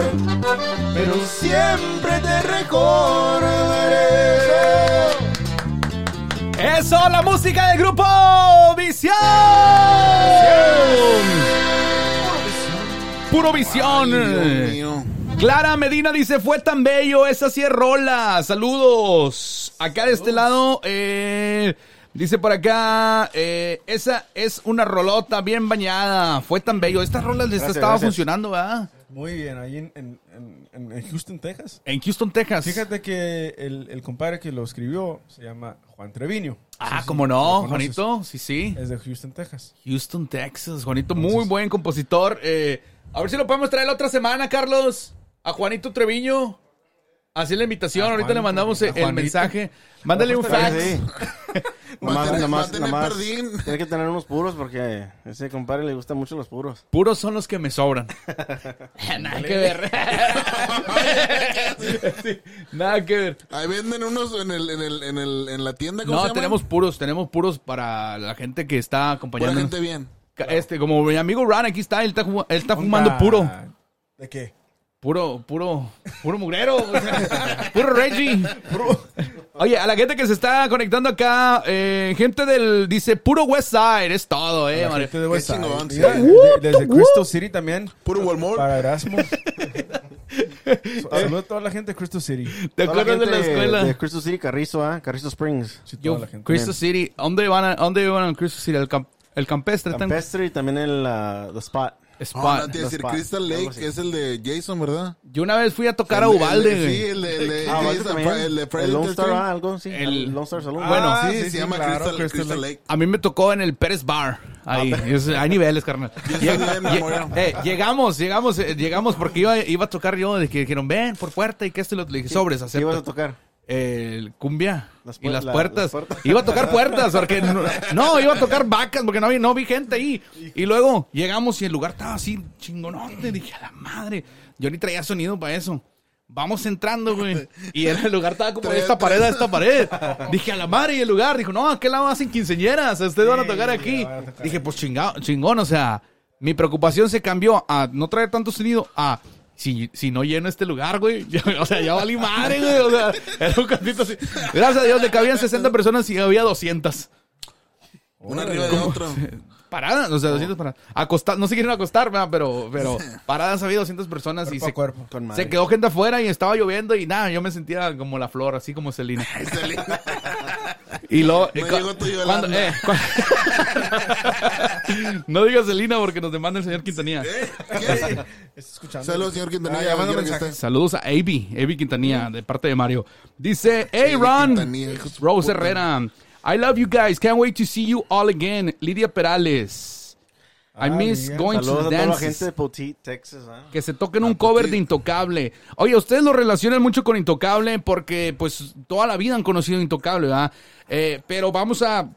pero siempre te recordaré. Eso, la música del grupo Visión. Puro Visión. Clara Medina dice, fue tan bello, esa sí es rola. Saludos. Acá de este lado, eh, dice por acá, eh, esa es una rolota bien bañada. Fue tan bello. Esta rola les Gracias, estaba gracias. funcionando, ¿verdad? Muy bien, ahí en, en- en- en Houston, Texas. En Houston, Texas. Fíjate que el, el compadre que lo escribió se llama Juan Treviño. Ah, Sí, ¿lo no? Juanito. Sí, sí. Es de Houston, Texas. Houston, Texas. Juanito, muy buen compositor. Eh, a ver si lo podemos traer la otra semana, Carlos. A Juanito Treviño. Así la invitación. Ahorita le mandamos el Juanito. mensaje. Mándale un fax. sí. Nomás, tener- va a nomás, nomás perdín. Tiene que tener unos puros porque a ese compadre le gustan mucho los puros. Puros son los que me sobran. Nada que ver. Sí, nada que ver. Ahí venden unos en, el, en, el, en, el, en la tienda. ¿cómo se No, llaman? tenemos puros. Tenemos puros para la gente que está Pura acompañando. gente bien. Este, como mi amigo Ron aquí está, él está, él está fumando puro. ¿De qué? Puro, puro, puro mugrero. o sea, puro Reggie. Oye, a la gente que se está conectando acá, eh, gente del, dice, puro West Side, es todo, eh, La gente de West Side. Mira, de- desde Crystal City también. Puro Walmart. Para Erasmus. Saludos a toda la gente de Crystal City. ¿Te Toda acuerdas de la gente escuela? De Crystal City, Carrizo, ¿ah? Carrizo Springs. Sí, toda Yo, la gente. Crystal City, ¿a ¿dónde van a, dónde van a Crystal City? El, camp- el campestre. tan- Campestre y también el uh, The Spot. No, Spot. no, te iba a decir Spot, Crystal Lake, es el de Jason, ¿verdad? Yo una vez fui a tocar a El Ubalde, el. Sí, el de, el de, Ah, Jason, ¿vale también? el de El Friday Lone Star, the 13th. ¿ah? algo. El- El Lone Star Saloon. Bueno, Ah, Sí, sí, se sí, llama claro, Crystal, Crystal Crystal Lake. Lake. A mí me tocó en el Pérez Bar. Ahí, Es- hay niveles, carnal. Lleg- eh, llegamos, llegamos, eh, llegamos porque iba, iba a tocar yo, de que dijeron, ven por puerta y que esto y lo le dije, sobres, ¿Qué acepto. ibas a tocar? El cumbia Las y las la- puertas. las puertas. Iba a tocar puertas porque no, no, iba a tocar vacas porque no, vi- no vi gente ahí. Y luego llegamos y el lugar estaba así chingonote. Dije, a la madre, yo ni traía sonido para eso. Vamos entrando, güey. Y el lugar estaba como de esta pared a esta pared. Dije, a la madre, y el lugar. Dijo, no, ¿a qué lado hacen quinceñeras? Ustedes van a tocar aquí. van a tocar Dije, pues chingado, chingón, o sea, mi preocupación se cambió a no traer tanto sonido a si, si no lleno este lugar, güey. O sea, ya valí madre, güey. O sea, era un cantito así. Gracias a Dios, le cabían 60 personas y había 200. Uno arriba de otro. Paradas, o sea, 200 paradas. Acostar, no se quieren acostar, ¿verdad? pero, pero paradas había 200 personas y se, a cuerpo. Con madre. se quedó gente afuera y estaba lloviendo y nada, yo me sentía como la flor, así como Celina. Y luego... No eh, llegó tu cuando- eh, cu- no digas Celina porque nos demanda el señor Quintanilla. ¿Qué? ¿Estás escuchando? Saludos, señor Quintanilla. Ah. Saludos a Avi, Avi Quintanilla, de parte de Mario. Dice, hey Ron, Rose. Herrera, I love you guys, can't wait to see you all again. Lidia Perales, I Ah, miss going Saludos to a the toda la dances. gente de Poteet, Texas. ¿ah? Que se toquen un cover de Intocable. Oye, ustedes lo relacionan mucho con Intocable porque pues toda la vida han conocido Intocable, ¿verdad? Eh, pero vamos a...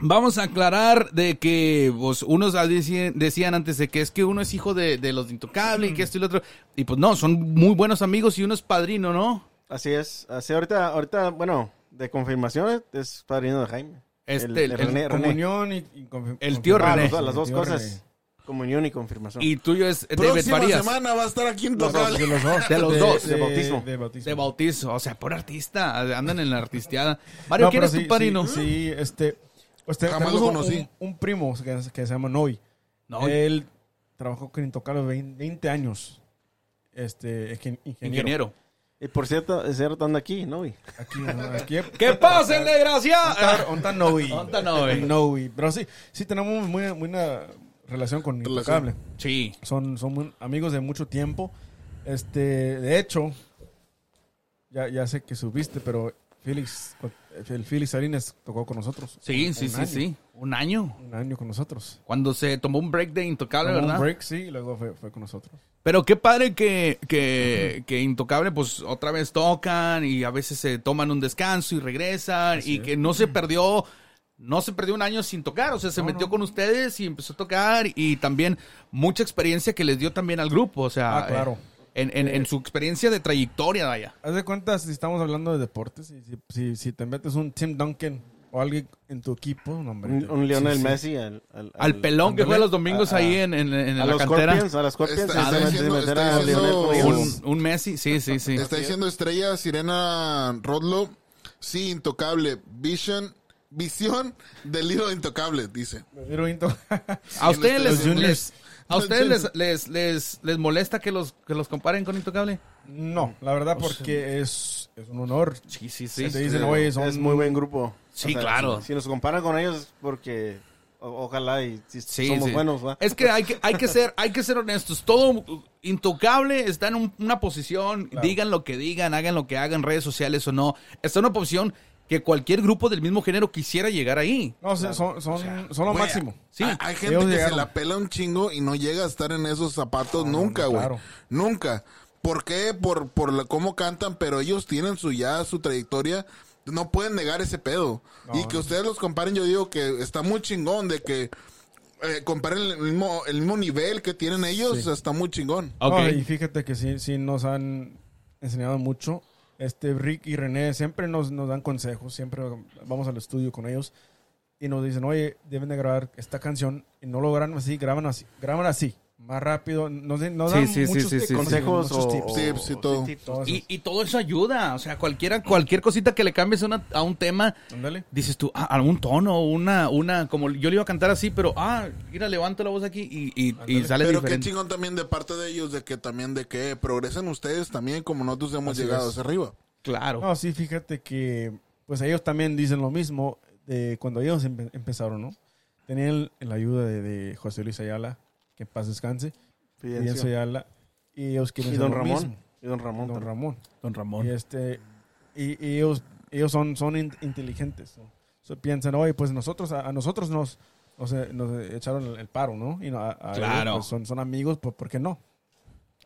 Vamos a aclarar de que pues, unos decían, decían antes de que es que uno es hijo de, de los de Intocable y que esto y lo otro. Y pues no, son muy buenos amigos y uno es padrino, ¿no? Así es. Así ahorita, ahorita, bueno, de confirmación es padrino de Jaime. Este, el- René- René. Comunión y, y confirm- El tío Ah, René. los dos- las dos El cosas. René. Comunión y confirmación. Y tuyo es David Próxima Farías. semana va a estar aquí en Los dos, Tocal. De los dos. De los dos. De bautismo. De bautismo. De bautizo. O sea, por artista. Andan en la artisteada. Mario, No, ¿quién es tu sí, padrino? Sí, sí, este. Pues te- Jamás lo un- conocí. Un, un primo que, que se llama Noy. Noy. Él trabajó con Intocable 20, 20 años. Este, es ingeniero. Ingeniero. Y por cierto, es cierto, anda aquí, ¿no? Y Aquí, aquí. ¡Que pase el desgraciado! Onta Novi. Onta Novi. Novi. Pero sí, sí tenemos muy muy buena relación con. Intocable. Sí. Son, son muy- amigos de mucho tiempo. Este, de hecho, ya, ya sé que subiste, pero Félix, el Félix Salinas tocó con nosotros. Sí, Un sí, sí, año, sí. Un año. Un año con nosotros. Cuando se tomó un break de Intocable, Tomó ¿verdad? Un break, sí, y luego fue, fue con nosotros. Pero qué padre que, que, que Intocable, pues otra vez tocan y a veces se toman un descanso y regresan y que no se perdió, no se perdió un año sin tocar, o sea, se metió con ustedes y empezó a tocar y también mucha experiencia que les dio también al grupo, o sea, Ah, claro. eh, en, en, en su experiencia de trayectoria, vaya. Haz de cuenta, si estamos hablando de deportes, y si, si, si te metes un Tim Duncan o alguien en tu equipo, no, hombre, un, un Lionel sí, sí. Messi al, al, Al pelón que juega los domingos a- ahí en, en, en a la los cantera. Scorpions, a las Scorpions. Está- está diciendo- está a diciendo. Un, un Messi, sí, sí, sí. Está diciendo Estrella Sirena Rodlo. Sí, intocable. Vision. Visión del hilo intocable, dice. Pero Into- ¿A ustedes les, juniors. les- a ustedes les, les, les, les molesta que los, que los comparen con Intocable? no, la verdad, porque es, es un honor. Sí, sí, Si sí. te dicen, oye, son Es muy buen grupo. Sí, claro. Si, si nos comparan con ellos, es porque o- ojalá y si Sí, somos sí. buenos, ¿va? Es que hay que, hay que ser, hay que ser honestos. Todo intocable está en un- una posición, digan lo que digan, hagan lo que hagan, redes sociales o no. Está en una posición que cualquier grupo del mismo género quisiera llegar ahí. No, son, son, son, son lo máximo. Sí. Hay, hay gente Ellos que se la pela un chingo y no llega a estar en esos zapatos nunca, güey. claro. Nunca. ¿Por qué? Por, por la- cómo cantan, pero ellos tienen su ya su trayectoria. No pueden negar ese pedo. y que ustedes los comparen, yo digo que está muy chingón de que eh, comparen el mismo, el mismo nivel que tienen ellos, está muy chingón. Ok. No, y fíjate que sí, sí nos han enseñado mucho. Este Rick y René siempre nos, nos dan consejos, siempre vamos al estudio con ellos y nos dicen, oye, deben de grabar esta canción y no lo graban así, graban así, graban así, más rápido. Nos, nos dan sí, sí, muchos sí, tips, sí. Consejos muchos o, tips. o- Tips y todo. tips. Y, y todo eso ayuda. O sea, cualquiera, cualquier cosita que le cambies a, una- a un tema, Ándale. dices tú, ah, algún tono, una, una, como yo le iba a cantar así, pero, ah, mira, levanto la voz aquí y, y, y sale Pero qué chingón también de parte de ellos, de que también de que progresen ustedes también como nosotros hemos Así llegado es. hacia arriba. Claro. No, sí, fíjate que pues ellos también dicen lo mismo de cuando ellos empe- empezaron, ¿no? Tenían la ayuda de, de José Luis Ayala, que en paz descanse, Fidencio. Ayala, y ellos quieren Y don Ramón. mismo. Y don Ramón. Don. Ramón. Don Ramón. Y este y, y ellos ellos son son in- inteligentes. ¿no? So, piensan, oye, pues nosotros a, a nosotros nos nos, eh, nos echaron el, el paro, ¿no? Y no, a- a Claro. ellos, pues, son son amigos, pues ¿por qué no?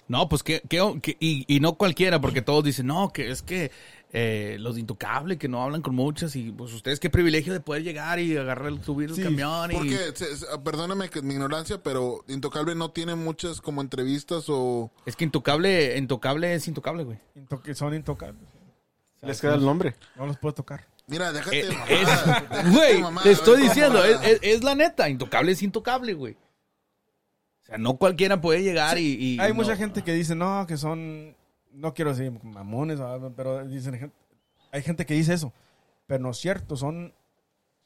No, pues que, que- que- y, y no cualquiera, porque todos dicen, no, que es que eh, los de Intocable, que no hablan con muchas, y pues ustedes qué privilegio de poder llegar y agarrar, el- subir el Sí, camión. y... Porque, se- se- perdóname que mi ignorancia, pero Intocable no tiene muchas como entrevistas o... Es que Intocable, Intocable es Intocable, güey. Son intocables. Les queda el nombre. No los puedo tocar. Mira, déjate... Eh, mamar, es- déjate Güey, te estoy ver diciendo, es, es- es la neta, Intocable es Intocable, güey. O sea, no cualquiera puede llegar y, y Hay no. mucha gente que dice, no, que son, no quiero decir mamones, ¿verdad? pero dicen, hay gente que dice eso, pero no es cierto, son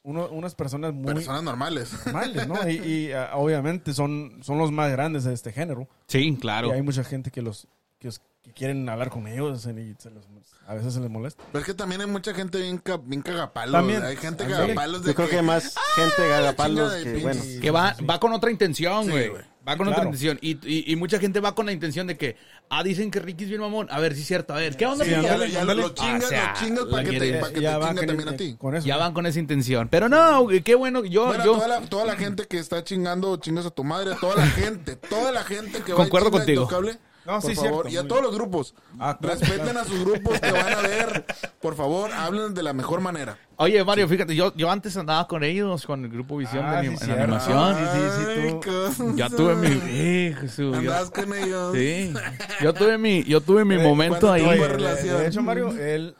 uno- unas personas muy Personas normales. normales, ¿no? Y, y, ah, obviamente son, son los más grandes de este género. Sí, claro. Y hay mucha gente que los que, quieren hablar con ellos y se los- a veces se les molesta. Pero es que también hay mucha gente bien, ca- bien cagapalos. También. Hay gente cagapalos de Yo creo que que... más gente gagapalos chinga de que, bueno. Que va, va con otra intención, Sí, güey. güey. Va con otra intención. Y, y, y mucha gente va con la intención de que, ah, dicen que Ricky es bien mamón. A ver, sí es cierto. A ver, ¿qué onda? Sí? Ya, lo chingas, Ah, o sea, lo chingas para que te, que Ya chingue con- también a ti. con eso. Ya van con esa intención. Pero no, qué bueno. Yo, Bueno, yo toda, la, toda la gente que está chingando, chingas a tu madre, toda la gente, toda la gente que va Concuerdo chinga contigo. Intocable, No, por sí, favor, cierto, y a todos bien. los grupos, Ah, claro, respeten claro. a sus grupos que van a ver, por favor, hablen de la mejor manera. Oye, Mario, fíjate, yo, yo antes andaba con ellos, con el grupo Visión Ah, de anim- sí, en animación. Sí, sí, sí, Ay, tú. cosa. Ya tuve mi... Eh, Jesús, yo- Andabas con ellos. sí. Yo tuve mi, yo tuve mi Eh, momento ¿cuándo ahí. de, relación? de hecho, Mario, él,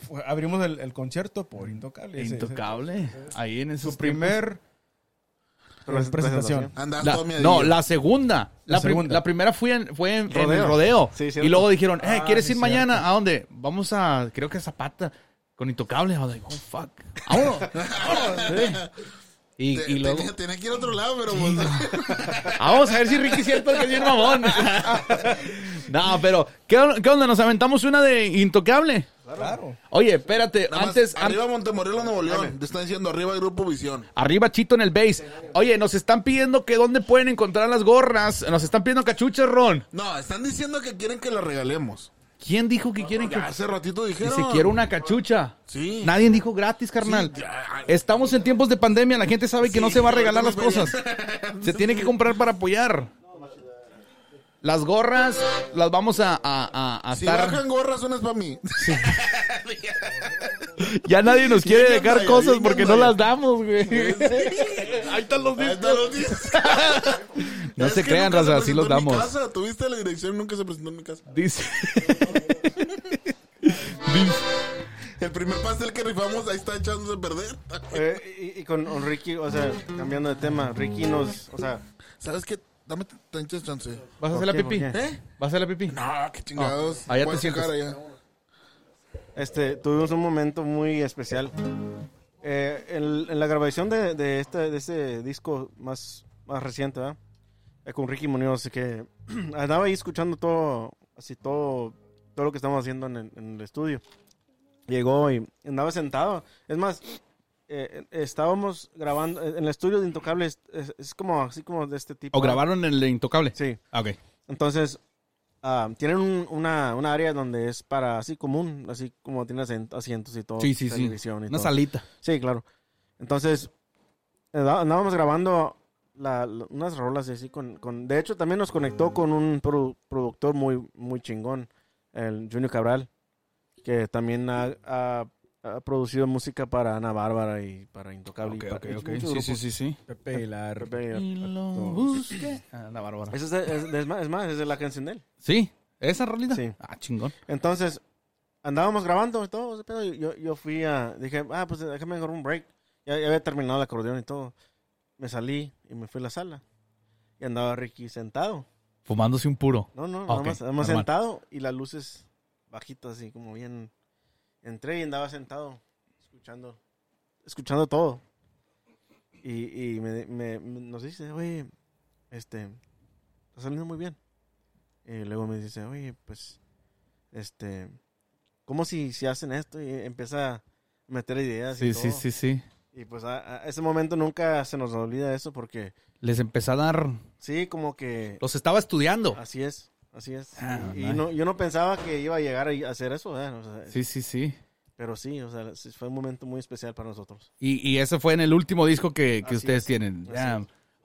fue- abrimos el, el concierto por Intocable. Ese- ese- Intocable. Ahí en esos Su primer Presentación. La- todo no, la segunda. La, La prim- la primera fue en, fue en, en el Rodeo. rodeo. Sí, y luego dijeron, eh, Ah, ¿quieres sí, ir mañana? cierto. ¿A dónde? Vamos a, creo que a Zapata, con Intocable. I was like, oh, fuck. Vámonos. Sí. Y, Te- y luego... tenía, tenía que ir a otro lado, pero pues, Ah, vamos a ver si Ricky es cierto que es bien mamón. no, pero, ¿qué, qué onda? ¿Nos aventamos una de Intocable? Claro. Oye, espérate, nada antes... an- arriba Montemorelos, Nuevo León. Te están diciendo arriba Grupo Visión. Arriba Chito en el base. Oye, nos están pidiendo que dónde pueden encontrar las gorras. Nos están pidiendo cachuchas, Ron. No, están diciendo que quieren que la regalemos. ¿Quién dijo que quieren que... Hace ratito Que dijeron. se quiere una cachucha. Sí. Nadie dijo gratis, carnal. Sí. Estamos en tiempos de pandemia. La gente sabe que no se va a regalar las cosas. Se tiene que comprar para apoyar. Las gorras las vamos a, a- a- a Si estar... bajan gorras, una es para mí. Ya nadie nos quiere Vengan dejar allá, cosas porque no las damos, güey. Ahí están los Ahí discos. están los discos. No Es se crean, raza, así los en mi damos. casa. Tuviste la dirección, nunca se presentó en mi casa. Dice... El primer pastel que rifamos, ahí está echándose a perder. Eh, y, y con con Ricky, o sea, cambiando de tema, Ricky nos, o sea, ¿Sabes qué? Dame tantito chance. ¿Vas a ¿Por hacer la qué? ¿Por pipí? qué? ¿Eh? ¿Vas a hacer la pipí? No, qué chingados. Ah, allá Voy te a allá. este, tuvimos un momento muy especial. Eh, en, en la grabación de, de, este, de este disco más, más reciente, ¿verdad? Eh, con Ricky Muñoz, que andaba ahí escuchando todo, así todo, todo lo que estamos haciendo en el, en el estudio. Llegó y andaba sentado. Es más, eh, estábamos grabando en el estudio de Intocable, es, como así como de este tipo. ¿O grabaron el de Intocable? Sí. Ah, Ok. Entonces, ah, tienen un- una, una área donde es para así común, así como tiene asien- asientos y todo. Sí, sí, sí. y Una todo. salita. Sí, claro. Entonces, andá- andábamos grabando la- la- unas rolas así con, con... De hecho, también nos conectó con un produ- productor muy, muy chingón, el Junior Cabral, que también ha, ha- ha producido música para Ana Bárbara y para Intocable. Ok, y para ok, muchos ok. Sí, sí, sí, sí. Pepe Aguilar. Pepe- Y lo busqué. Ah, la bárbara. Esa es, de- es, de- es más, es más, es de la canción de él. ¿Sí? ¿Esa rolita? Sí. Ah, chingón. Entonces, andábamos grabando y todo ese pedo. y Yo, yo fui a. Dije, ah, pues déjame agarrar un break. Ya, ya había terminado el acordeón y todo. Me salí y me fui a la sala. Y andaba Ricky sentado. Fumándose un puro. No, no, Ok, nada más, nada más normal. sentado y las luces bajitas, así como bien. Entré y andaba sentado, escuchando, escuchando todo. Y, y me, me- nos dice, oye, este, está saliendo muy bien. Y luego me dice, oye, pues, este, ¿cómo si, si hacen esto? Y empieza a meter ideas. y Sí, sí, todo. sí, sí. Y pues a, a ese momento nunca se nos olvida eso porque, Les empecé a dar... sí, como que Los estaba estudiando. Así es, así es. Ah, y no, yo no pensaba que iba a llegar a hacer eso, ¿eh? O sea, Sí, sí, sí. pero sí, o sea, fue un momento muy especial para nosotros. Y, y ese fue en el último disco que, que ustedes es. tienen.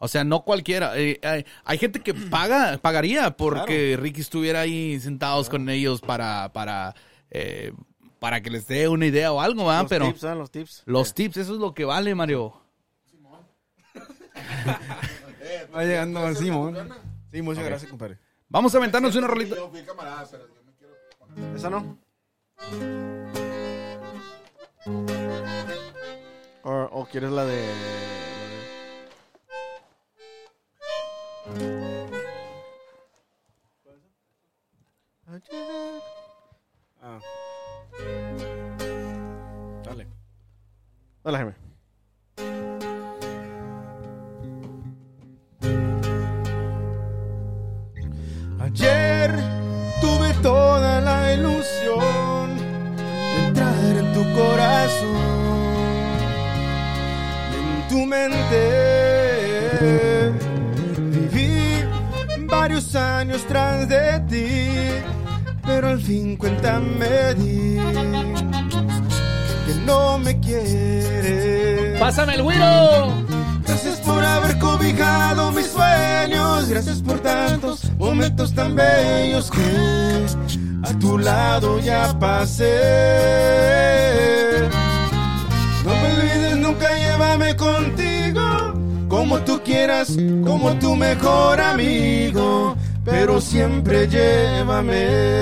O sea, no cualquiera. Eh, hay, hay gente que paga, pagaría porque Ricky estuviera ahí sentados con ellos para, para, eh, para que les dé una idea o algo, ¿verdad? los Pero tips, ¿eh? Los tips. los tips, eso es lo que vale, Mario. Va llegando Simón. Sí, muchas gracias, compadre. Vamos a aventarnos una rolita. Yo fui camarada, pero yo me quiero... ¿Esa no? O, o quieres la de... Ah. Dale. Dale, Jaime. Tu corazón, en tu mente. Viví varios años tras de ti, pero al fin cuenta me di que no me quieres. ¡Pásame el güiro! Gracias por haber cobijado mis sueños. Gracias por tantos momentos tan bellos que a tu lado ya pasé. No me olvides nunca, llévame contigo. Como tú quieras, como tu mejor amigo. Pero siempre llévame.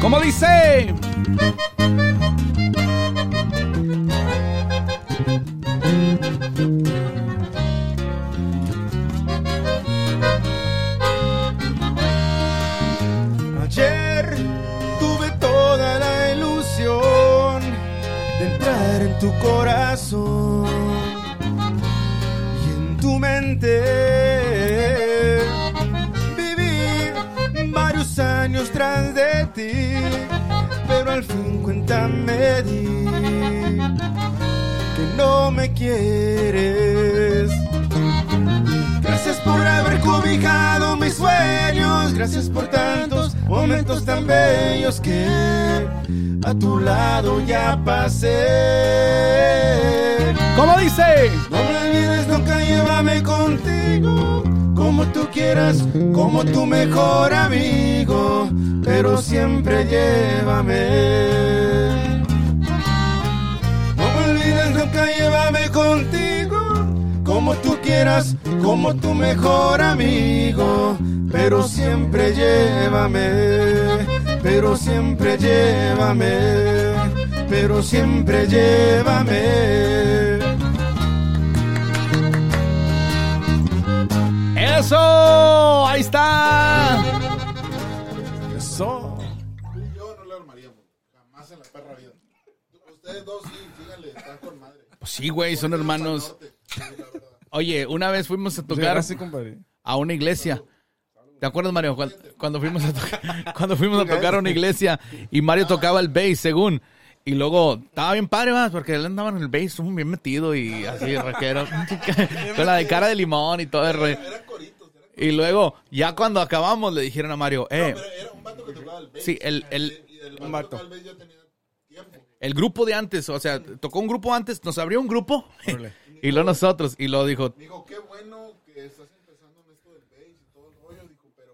¿Cómo dice? Tu corazón y en tu mente. Viví varios años tras de ti, pero al fin cuenta me di que no me quieres. Gracias por haber cobijado mis sueños, gracias por tantos momentos tan bellos que a tu lado ya pasé. ¿Cómo dice? No me olvides nunca, llévame contigo, como tú quieras, como tu mejor amigo, pero siempre llévame. No me olvides nunca, llévame contigo, como tú quieras, como tu mejor amigo, pero siempre llévame, pero siempre llévame, pero siempre llévame. ¡Eso! ¡Ahí está! Eso. Tú y yo no le armaríamos. Jamás en la perra vida. Ustedes dos sí, síganle, están con madre. Pues sí, güey, son hermanos. Oye, una vez fuimos a tocar a una iglesia. ¿Te acuerdas, Mario? Cuando, cuando fuimos a tocar, cuando fuimos a tocar a una iglesia y Mario tocaba el bass, según. Y luego estaba bien padre, más, porque él andaba en el bass muy bien metido y así, raquero. con la de cara de limón y todo el re- Y luego, ya cuando acabamos, le dijeron a Mario, eh, pero era un vato que tocaba el bass. sí, el, el, Y el Un vato vato. que tocaba el bass ya tenía tiempo. el grupo de antes, o sea, tocó un grupo antes, nos abrió un grupo y luego nosotros, y lo dijo, Dijo, qué bueno que estás empezando en esto del bass y todo el rollo. Dijo, pero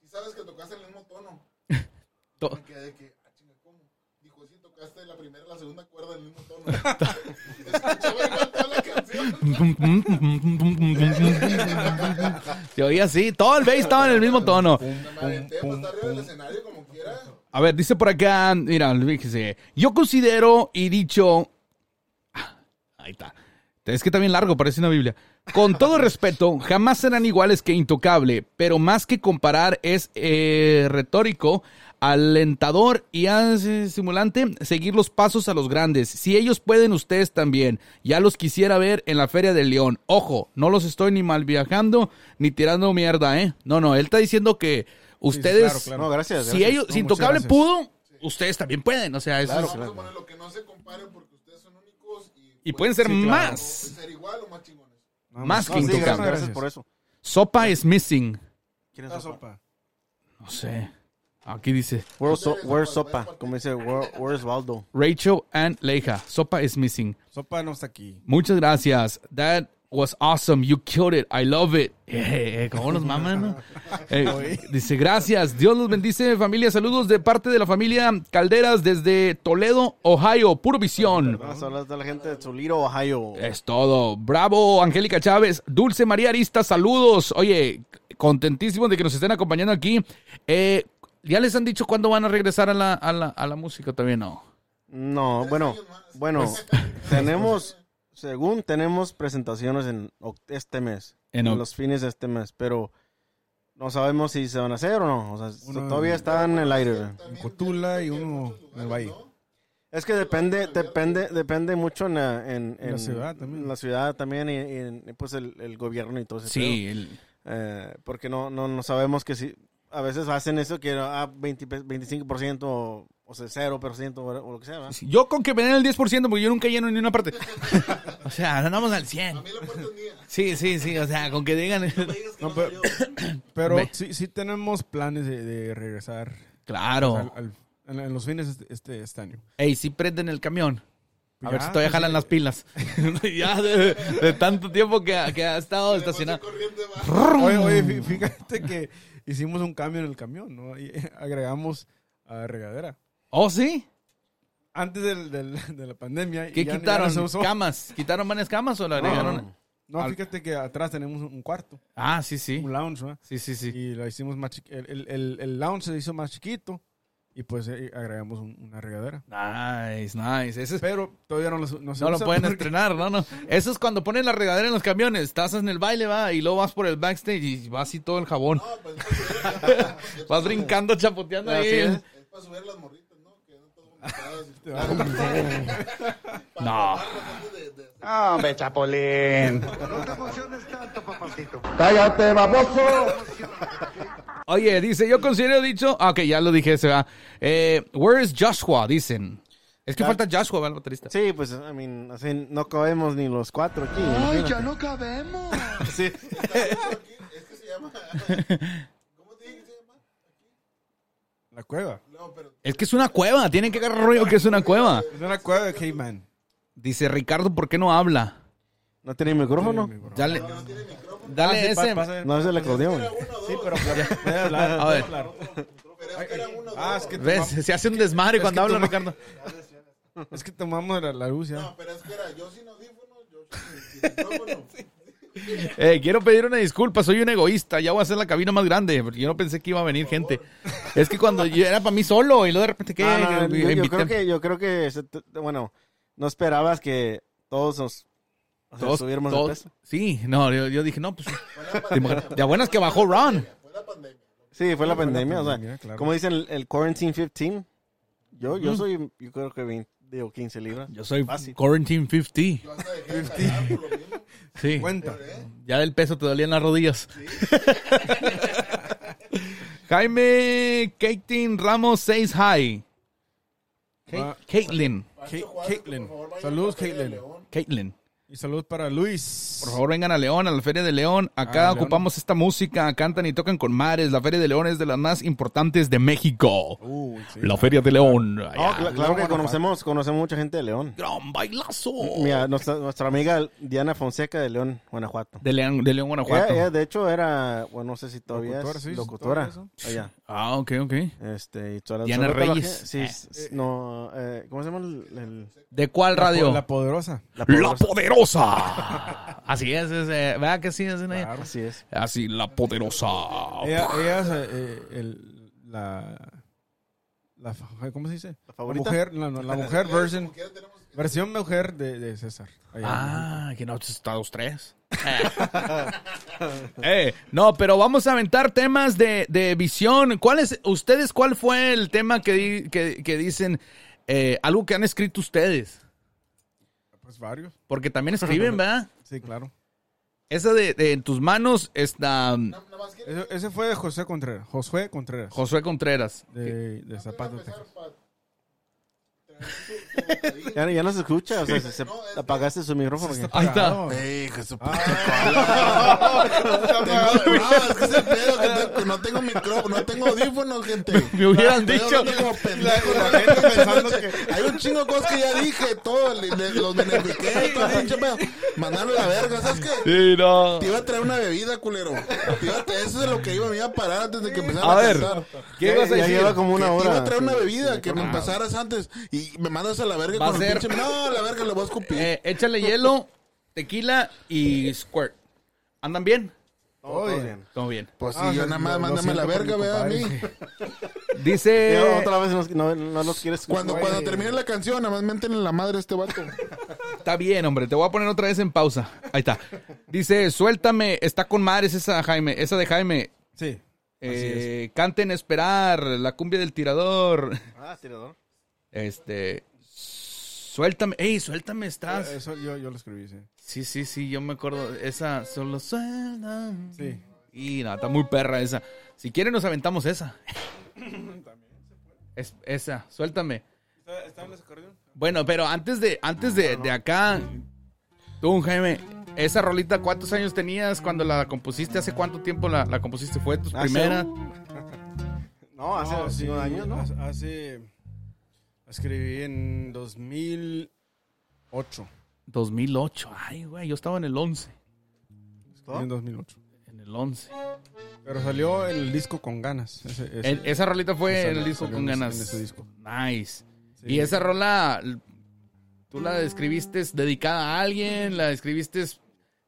si sabes que tocaste el mismo tono. to- Me quedé que, ah, chinga, ¿cómo? Dijo, sí, tocaste la primera y la segunda cuerda del mismo tono. Escuchaba igual toda la canción. se oía así, todo el bass estaba en el mismo tono. Me aventé para estar arriba del escenario como quiera. A ver, dice por acá, mira, fíjese, yo considero y dicho, Ah, ahí está, es que está bien largo, parece una Biblia. Con todo respeto, jamás serán iguales que Intocable, pero más que comparar es eh, retórico, alentador y simulante seguir los pasos a los grandes. Si ellos pueden, ustedes también. Ya los quisiera ver en la Feria del León. Ojo, no los estoy ni mal viajando ni tirando mierda, ¿eh? No, no, él está diciendo que ustedes, claro, claro. No, gracias. si ellos, No, si muchas Intocable gracias. pudo, ustedes también pueden. O sea, eso es- Vamos a poner lo que no se comparen porque y, pueden ser Sí, claro. más. pueden ser igual o más chingones. Más No, que sí, gracias, gracias por eso. Sopa is missing. ¿Quién es La sopa? sopa. No sé. Aquí dice Where's, so- where's sopa? Como dice, where- where's Waldo? Rachel and Leija. Sopa is missing. Sopa no está aquí. Muchas gracias. That was awesome. You killed it. I love it. Eh, eh, ¿Cómo nos maman? no? Eh, dice, gracias. Dios los bendice, familia. Saludos de parte de la familia Calderas desde Toledo, Ohio. Puro visión. Hablar de la gente de Toledo, Ohio. Es todo. Bravo, Angélica Chávez. Dulce María Arista, saludos. Oye, contentísimo de que nos estén acompañando aquí. Eh, ¿Ya les han dicho cuándo van a regresar a la, a la, a la música? Todavía no. No, bueno, bueno, tenemos, según tenemos presentaciones en este mes, En los fines de este mes, pero no sabemos si se van a hacer o no. O sea, Uno- todavía está en el aire. En Cotula y uno en el Valle. Es que depende, depende, depende mucho en la, en, En la en- ciudad también. en la ciudad también y, y en, pues el, el gobierno y todo eso. Sí, el- Eh, porque no, no, no sabemos que si a veces hacen eso que ah, 20, pe- 25% o, sea, 0% o, o lo que sea. ¿verdad? Sí, Yo con que me den el 10%, porque yo nunca lleno ni una parte. o sea, andamos al 100. A mí la puerta es mía. Sí, sí, sí, o sea, con que digan... No, pero, pero Ve. sí, sí tenemos planes de, de regresar claro. al- al- en, en los fines este, este, este año. Ey, sí prenden el camión. A Ya, ver si todavía pues, jalan sí. las pilas. ya de, de tanto tiempo que, ha- que ha estado estacionado. Oye, oye, fí- fíjate que hicimos un cambio en el camión, ¿no? Y agregamos a regadera. ¿Oh, sí? Antes del, del- de la pandemia. ¿Qué ya- ya quitaron? no se usó. ¿Camas? ¿Quitaron varias camas o la agregaron? No, fíjate que atrás tenemos un cuarto, Ah, sí, sí. un lounge, ¿no? Sí, sí, sí. Y lo hicimos más chiqui- el, el, el, el lounge se hizo más chiquito y pues eh, agregamos un- una regadera. Nice, nice. Ese es- Pero todavía no lo, no se no lo usa pueden porque- estrenar, no, no. Eso es cuando ponen la regadera en los camiones. Estás en el baile, va, y luego vas por el backstage y vas así todo el jabón. No, pues Vas brincando, chapoteando Así ahí. es. es para subir las ¿no? No. Hombre, Chapolín. Oye, dice, yo considero dicho... Ah, ok, ya lo dije ese. ah. Eh, where is Joshua? Dicen. Es que falta Joshua, ¿verdad, el baterista? Sí, pues, I mean, así no cabemos ni los cuatro aquí. Ay, imagínate. ya no cabemos. Sí. La cueva. Es que es una cueva. Tienen que agarrar rollo que es una cueva. Es una cueva de Caveman. Dice, Ricardo, ¿por qué no habla? ¿No tiene micrófono? Dale, dale Ah, sí, ese. pa- pasa- No es el acordeón. Sí, pero puede hablar. A ver. Ah, es que ¿Ves? Se hace un desmadre Es cuando habla, Ricardo. Es que tomamos la, la luz ya. No, pero es que era yo sin audífonos, yo sin micrófono. Eh, quiero pedir una disculpa, soy un egoísta. Ya voy a hacer la cabina más grande. Porque yo no pensé que iba a venir gente. Es que cuando yo era para mí solo y luego de repente, ¿qué? No, no, yo, creo que, yo creo que, bueno, no esperabas que todos nos o sea, Todos- subiéramos todos- de peso. Sí, no, yo, yo dije, no, pues. De buenas que bajó Ron. Sí, fue la pandemia, o pandemia, sea, claro. como dicen el, el Quarantine 15, yo, yo soy, yo creo que 20, digo 15 libras. Yo soy Fácil. Quarantine 50. Sí. Cuenta. Ya del peso te dolían las rodillas. Jaime Caitlin Ramos says hi. Ah, Caitlin. Caitlin. Saludos, Caitlin. Caitlin. Y saludos para Luis. Por favor, vengan a León, a la Feria de León. Acá Ah, León. ocupamos esta música, cantan y tocan con mares. La Feria de León es de las más importantes de México. Uy, sí. La Feria de León. Claro que conocemos, conocemos mucha gente de León. Gran bailazo. Mira, nuestra, nuestra amiga Diana Fonseca de León, Guanajuato. De León, de León, Guanajuato. ella, de hecho, era, bueno, no sé si todavía Locutora, es sí, locutora. Allá. Ah, ok, ok. Este, y toda la- Diana Reyes. Sí, Eh. no, eh, ¿cómo se llama el, el- ¿De cuál La radio? La poderosa. la La poderosa? Poderosa. Así es, es eh, ¿verdad que sí? Es Claro. Así es. Así, la poderosa. Ella, ella es eh, el, la, la. ¿Cómo se dice? La favorita? mujer, la, no, la mujer version. Versión mujer de, de César. Allá. Ah, que no, Estados tres. Eh, no, pero vamos a aventar temas de, de visión. ¿Cuál es, ustedes, cuál fue el tema que, di- que, que dicen, eh, algo que han escrito ustedes? Pues varios. Porque también escriben, ¿verdad? Sí, claro. Esa de, de en tus manos está um, Ese, ese fue de José Contreras. Josué Contreras. Josué Contreras. de, de Zapatos, Texas. Ya, ya no se escucha, o sea, se, se- apagaste su micrófono. ¿qué? Ahí está. Hijo de su puta cola. Tengo- No, es que es el pedo que tengo- no tengo micrófono, no tengo audífonos, gente. Me hubieran Estoy dicho. hablando como pendejo, la gente pensando que hay un chingo de cosas que ya dije, todo, le- le- los beneficié, todo el pinche pedo. La verga, ¿sabes qué? Sí, no. Te iba a traer una bebida, culero. Te iba a traer- eso es lo que iba, me iba a parar antes de que empezara A a, ver, cantar. ¿qué Ya- ibas a ya decir? lleva como una Que te hora. iba a traer una bebida, que me pasaras antes y me mandas a la verga Va a con el ser- pinche... No, a la verga le voy a escupir. Eh, échale hielo, tequila y squirt. ¿Andan bien? Todo bien. Todo bien. Pues sí, Ah, yo nada más lo- mándame a la siento por verga, mi vea a mí. Dice. Ya otra vez nos- no, no los quieres. Cuando, cuando termine la canción, nada más meten en la madre a este vato. Está bien, hombre. Te voy a poner otra vez en pausa. Ahí está. Dice, suéltame. Está con madres esa, Jaime. Esa de Jaime. Sí. Eh, canten esperar. La cumbia del tirador. Ah, tirador. Este. Suéltame. Ey, suéltame, estás. Eso yo, yo lo escribí, sí. Sí, sí, sí. Yo me acuerdo. Esa. Solo suéltame. Sí. Y no, está muy perra esa. Si quieren, nos aventamos esa. Es, esa. Suéltame. ¿Está en ese acordeón? Bueno, pero antes de, antes de, de acá, tú, Jaime, esa rolita, ¿cuántos años tenías cuando la compusiste? ¿Hace cuánto tiempo la, la compusiste? ¿Fue tu Hace primera? No, hace No, sí, cinco años, ¿no? Hace- escribí en 2008. 2008. Ay, güey, yo estaba en el 11. Escribí en 2008. En el 11. Pero salió el disco con ganas. Ese, ese- En- esa rolita fue en el disco con en ese- ganas. en ese disco. Nice. Sí. Y esa rola, ¿tú la escribiste dedicada a alguien? ¿La escribiste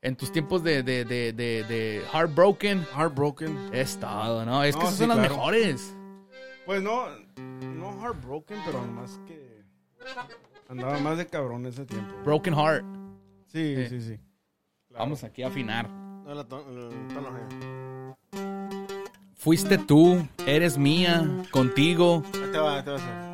en tus tiempos de, de, de, de, de Heartbroken? Heartbroken. Es todo, ¿no? Es que No, esas sí, son las claro. mejores. Pues no, no heartbroken, pero nomás que andaba más de cabrón ese tiempo. Broken heart. Sí, sí, sí. Vamos aquí a afinar. No, la Fuiste tú, eres mía, contigo. Ahí te va, ahí te va a hacer.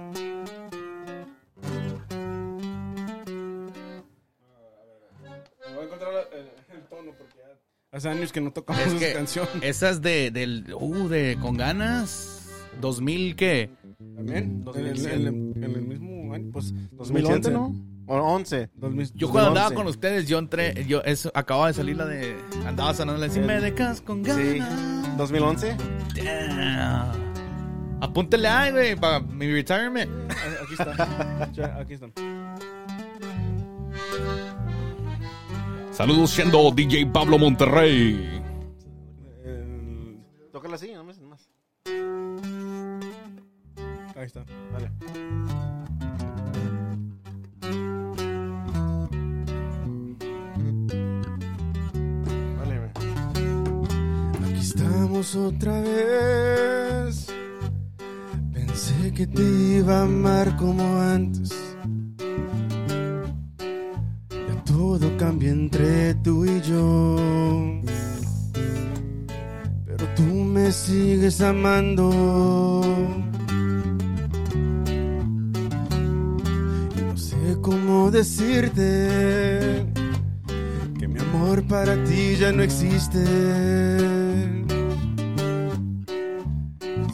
Hace años que no tocamos es esa canción. Esas de, del, uh, de Con Ganas, 2000, ¿qué? También. En el, en el- en el mismo año, pues. 2011, ¿no? O 11. 2000, Yo cuando andaba 2011. con ustedes, yo entré, yo, eso, acababa de salir la de, andaba sonando la de, si me dejas con ganas. Sí. 2011. Damn. Apúntele ahí, güey, para mi retirement. Ah, Aquí está. Aquí están. Saludos siendo DJ Pablo Monterrey. El- Tócala así, no Aquí estamos otra vez. Pensé que te iba a amar como antes. Ya todo cambia entre tú y yo. Pero tú me sigues amando. Decirte que mi amor para ti ya no existe.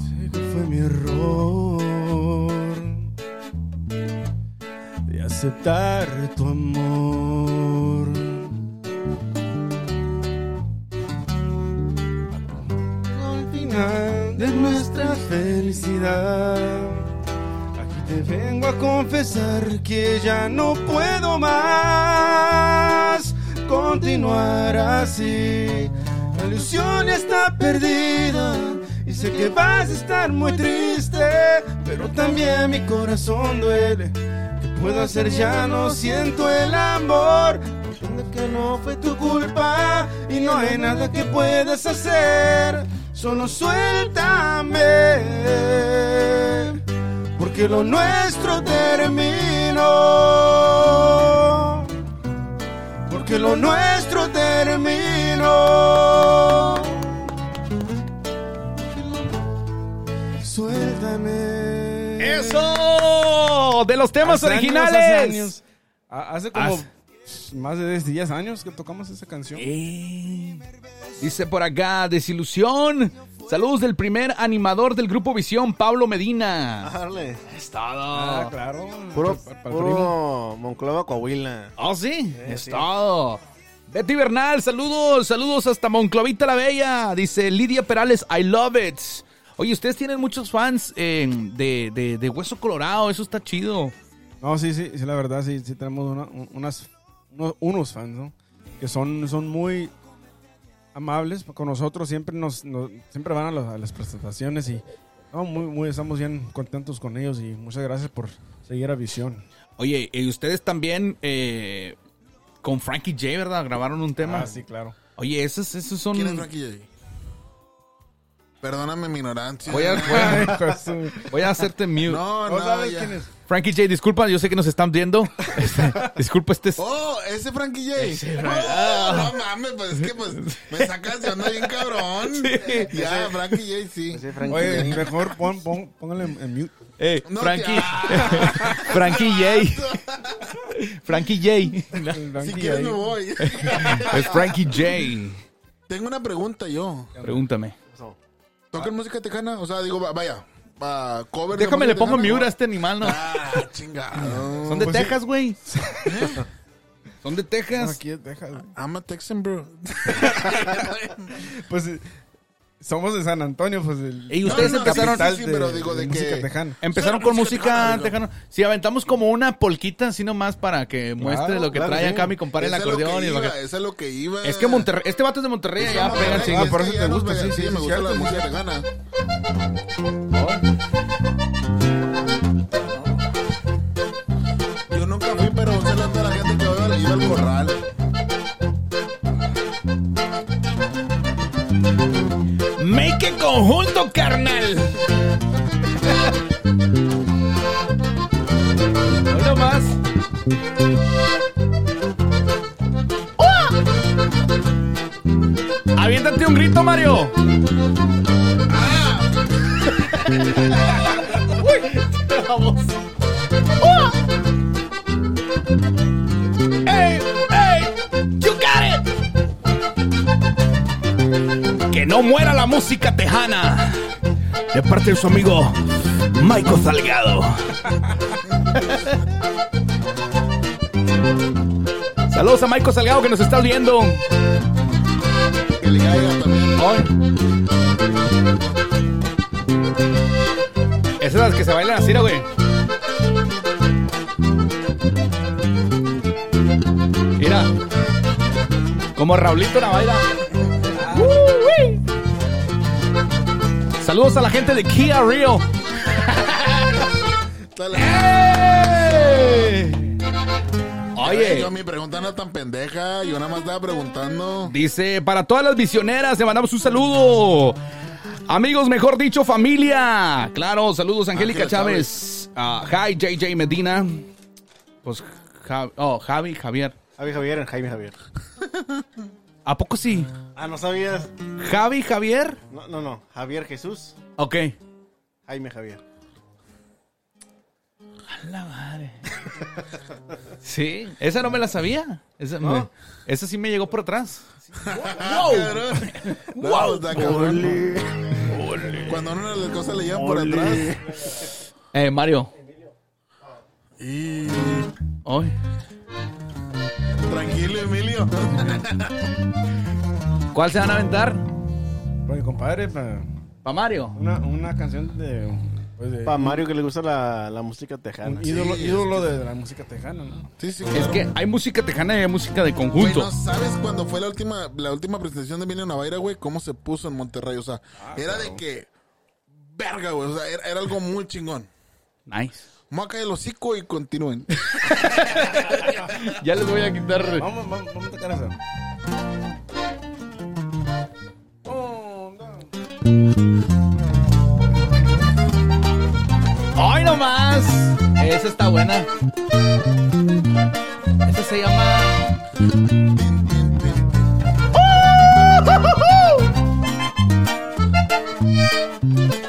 Sé fue mi error de aceptar tu amor. Al final de nuestra felicidad. Te vengo a confesar que ya no puedo más continuar así. La ilusión está perdida y sé que vas a estar muy triste, pero también mi corazón duele. ¿Qué puedo hacer? Ya no siento el amor. Entiendo que no fue tu culpa y no hay nada que puedas hacer. Solo suéltame porque lo nuestro terminó. Porque lo nuestro terminó. Suéltame. ¡Eso! De los temas Hace años, originales. hace años. Hace como Hace- más de 10 años que tocamos esa canción. Eh, Dice por acá, desilusión. Saludos del primer animador del grupo Visión, Pablo Medina. Dale. Es todo. Ah, claro. Puro, puro Monclova, Coahuila. Oh, sí, es todo. Betty Bernal, saludos, saludos hasta Monclovita la Bella. Dice Lidia Perales, I love it. Oye, ustedes tienen muchos fans eh, de, de- de Hueso Colorado, eso está chido. No, sí, sí, sí, la verdad, sí, sí tenemos una- un- unas, unos, unos fans, ¿no? Que son, son muy amables con nosotros, siempre nos, nos- siempre van a, los- a las presentaciones y no, muy, muy, estamos bien contentos con ellos y muchas gracias por seguir a Visión. Oye, y ustedes también eh, con Frankie J, ¿verdad? Grabaron un tema. Ah, sí, claro. Oye, esos, esos son... ¿Quién es Frankie J? Perdóname mi ignorancia. Voy a, voy a- a hacerte mute. No, ¿No no, sabes quién es? Frankie J, disculpa, yo sé que nos están viendo. Este, disculpa, este es... Oh, ese Frankie J. Oh, no mames, pues es que pues me sacas de onda bien cabrón. Ya, Frankie J, sí. Frankie Oye, J. mejor pon, pon, póngale en, mute. Eh, No, Frankie. que- Frankie J. Frankie J. Si Frankie quieres me voy. Es Frankie J. Tengo una pregunta yo. Pregúntame. ¿Tocan música tejana? O sea, digo, va- vaya, va, cover Déjame le pongo mute a ¿no? este animal, ¿no? Ah, chingado. Son de pues. Texas, güey. Son de Texas. Aquí, deja, güey. I'm a Texan, bro. Pues somos de San Antonio, pues el, Y ustedes No, no, empezaron, sí, sí, sí, pero digo de música que- tejana. empezaron Sí, con música tejana, tejana. Si aventamos como una polquita así nomás para que muestre lo que claro, trae sí. acá mi compadre el Eso es lo acordeón que y lo iba, que... Eso es lo que iba. Es que Monterrey, este vato es de Monterrey, ya no, pega el es chingue. Ah, por eso te gusta, sí, sí, me gusta la música tejana. It conjunto, carnal. Hoy nomás. ¡Uah! Aviéntate un grito, Mario. Uy, Muera la música tejana. De parte de su amigo Michael Salgado. Saludos a Michael Salgado que nos está viendo. Que le caiga también. Ay. Esas son las que se bailan así, ¿no, güey. Mira. Como Raulito Navaira. Uh-wee. Saludos a la gente de Kia Rio. ¡Eh! Oye, Yo, mi pregunta no es tan pendeja. Yo nada más estaba preguntando. dice, para todas las visioneras, le mandamos un saludo. Amigos, mejor dicho, familia. Claro, saludos, Angélica Chávez. Ah, hi, JJ Medina. Pues, oh, Javi, Javier. Javi Javier, Jaime Javier. ¿A poco sí? Ah, ¿no sabías? Javi, Javier. No, no, no. Javier Jesús, Ok. Jaime Javier. La madre. Sí, esa no me la sabía. Esa, ¿No? me- esa sí me llegó por atrás. wow, está cabrón. Cuando a una de las cosas le llevan por atrás. Eh, Mario. Y. Hoy. Tranquilo, Emilio. ¿Cuál se van a aventar? Para mi compadre, para ¿Pa Mario? una, una canción de, pues de Para Mario que le gusta la, la música tejana. un ídolo, Sí, ídolo de la música tejana, ¿no? Sí, sí, Es que hay música tejana y hay música de Güey, conjunto. ¿no sabes cuando fue la última, la última presentación de Emilio Navaira, güey? ¿Cómo se puso en Monterrey? O sea, era de que. Verga, güey. O sea, era, era algo muy chingón. Nice. Vamos a caer el hocico y continúen. Ya les voy a quitar. Vamos, vamos, vamos a tocar eso. ¡Ay, no más! Esa está buena. Esa se llama.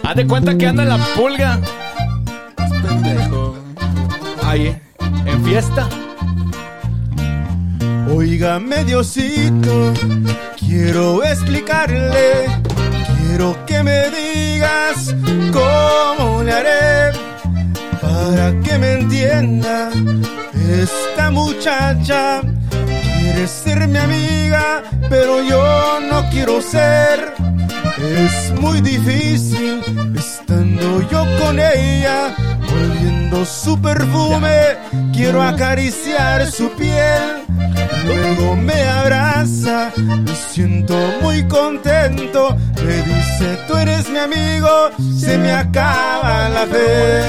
Haz de cuenta que anda en la pulga. En fiesta. Óigame Diosito, quiero explicarle, quiero que me digas cómo le haré para que me entienda. Esta muchacha quiere ser mi amiga, pero yo no quiero ser. Es muy difícil estando yo con ella, oliendo su perfume, quiero acariciar su piel. Luego me abraza, me siento muy contento. Me dice, tú eres mi amigo, se me acaba la fe.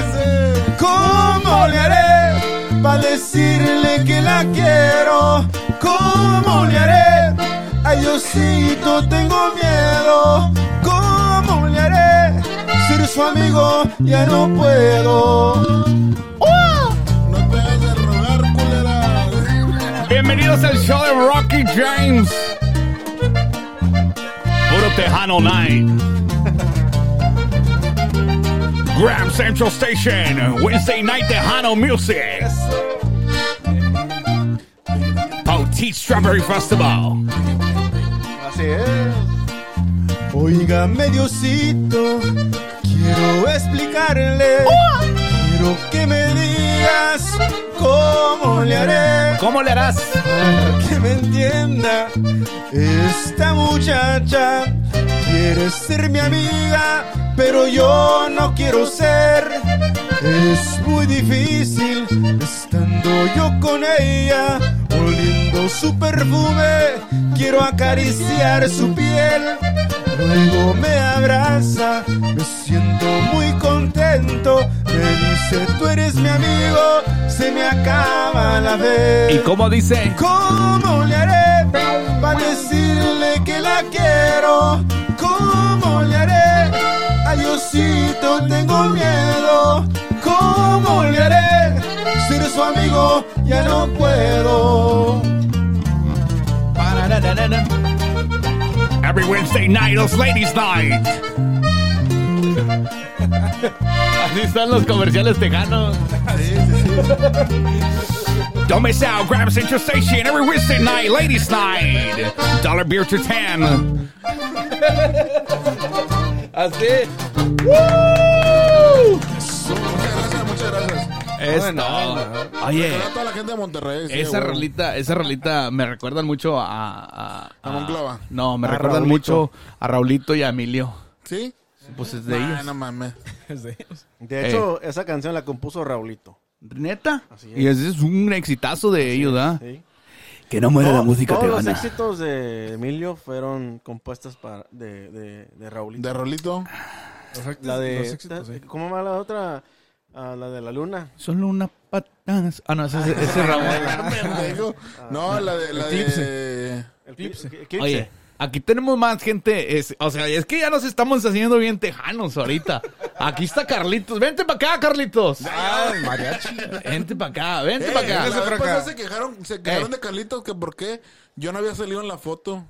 ¿Cómo le haré para decirle que la quiero? ¿Cómo le haré? Ay, Diosito, tengo miedo. ¿Cómo le haré? Ser su amigo ya no puedo. No te hagas de rogar, culera. Bienvenidos al show de Rocky James. Puro Tejano Night. Graham Central Station, Wednesday Night Tejano Music. Poteet Strawberry Festival. Así es. Diosito, quiero explicarle, quiero que me digas cómo le haré ¿Cómo le harás? para que me entienda. Esta muchacha quiere ser mi amiga, pero yo no quiero ser. Es muy difícil estando yo con ella, oliendo su perfume, quiero acariciar su piel. Luego me abraza, me siento muy contento. Me dice, tú eres mi amigo, se me acaba la vez. ¿Y cómo dice? ¿Cómo le haré para decirle que la quiero? ¿Cómo le haré? Adiosito, tengo miedo. ¿Cómo le haré? Ser su amigo ya no puedo. Every Wednesday night is Ladies Night. Así están los comerciales tejanos. Don't miss out, Graham Central Station every Wednesday night, Ladies Night. Dollar beer to 10. Así. Muchas gracias, muchas gracias. Es todo. Oye, Saludos a toda la gente de Monterrey. sí, esa rolita, esa rolita me recuerdan mucho a... A, A Monclova. No, me A recuerdan Raulito. mucho a Raulito y a Emilio. ¿Sí? Pues es de Nah, ellos. no mames. Es de ellos. De hecho, esa canción la compuso Raulito. ¿Neta? Así es. Y ese es un exitazo de ellos, ¿ah? Sí. Que no muera la música Todos los tejana. éxitos de Emilio fueron compuestas para, de, de, de Raulito. De Rolito. Los éxitos- La de... los éxitos, sí. ¿Cómo va la otra? Ah, la de la luna. Solo una patada. Ah, no, ese es ese. Pendejo. No, la de... La de... El Eclipse. cli- Eclipse. Oye, aquí tenemos más gente. es- o sea, es que ya nos estamos haciendo bien tejanos ahorita. Aquí está Carlitos. Vente para acá, Carlitos. mariachi. Vente para acá, vente Eh, para la acá. vez para pasada acá. se quejaron, se quejaron Eh. de Carlitos que por qué yo no había salido en la foto.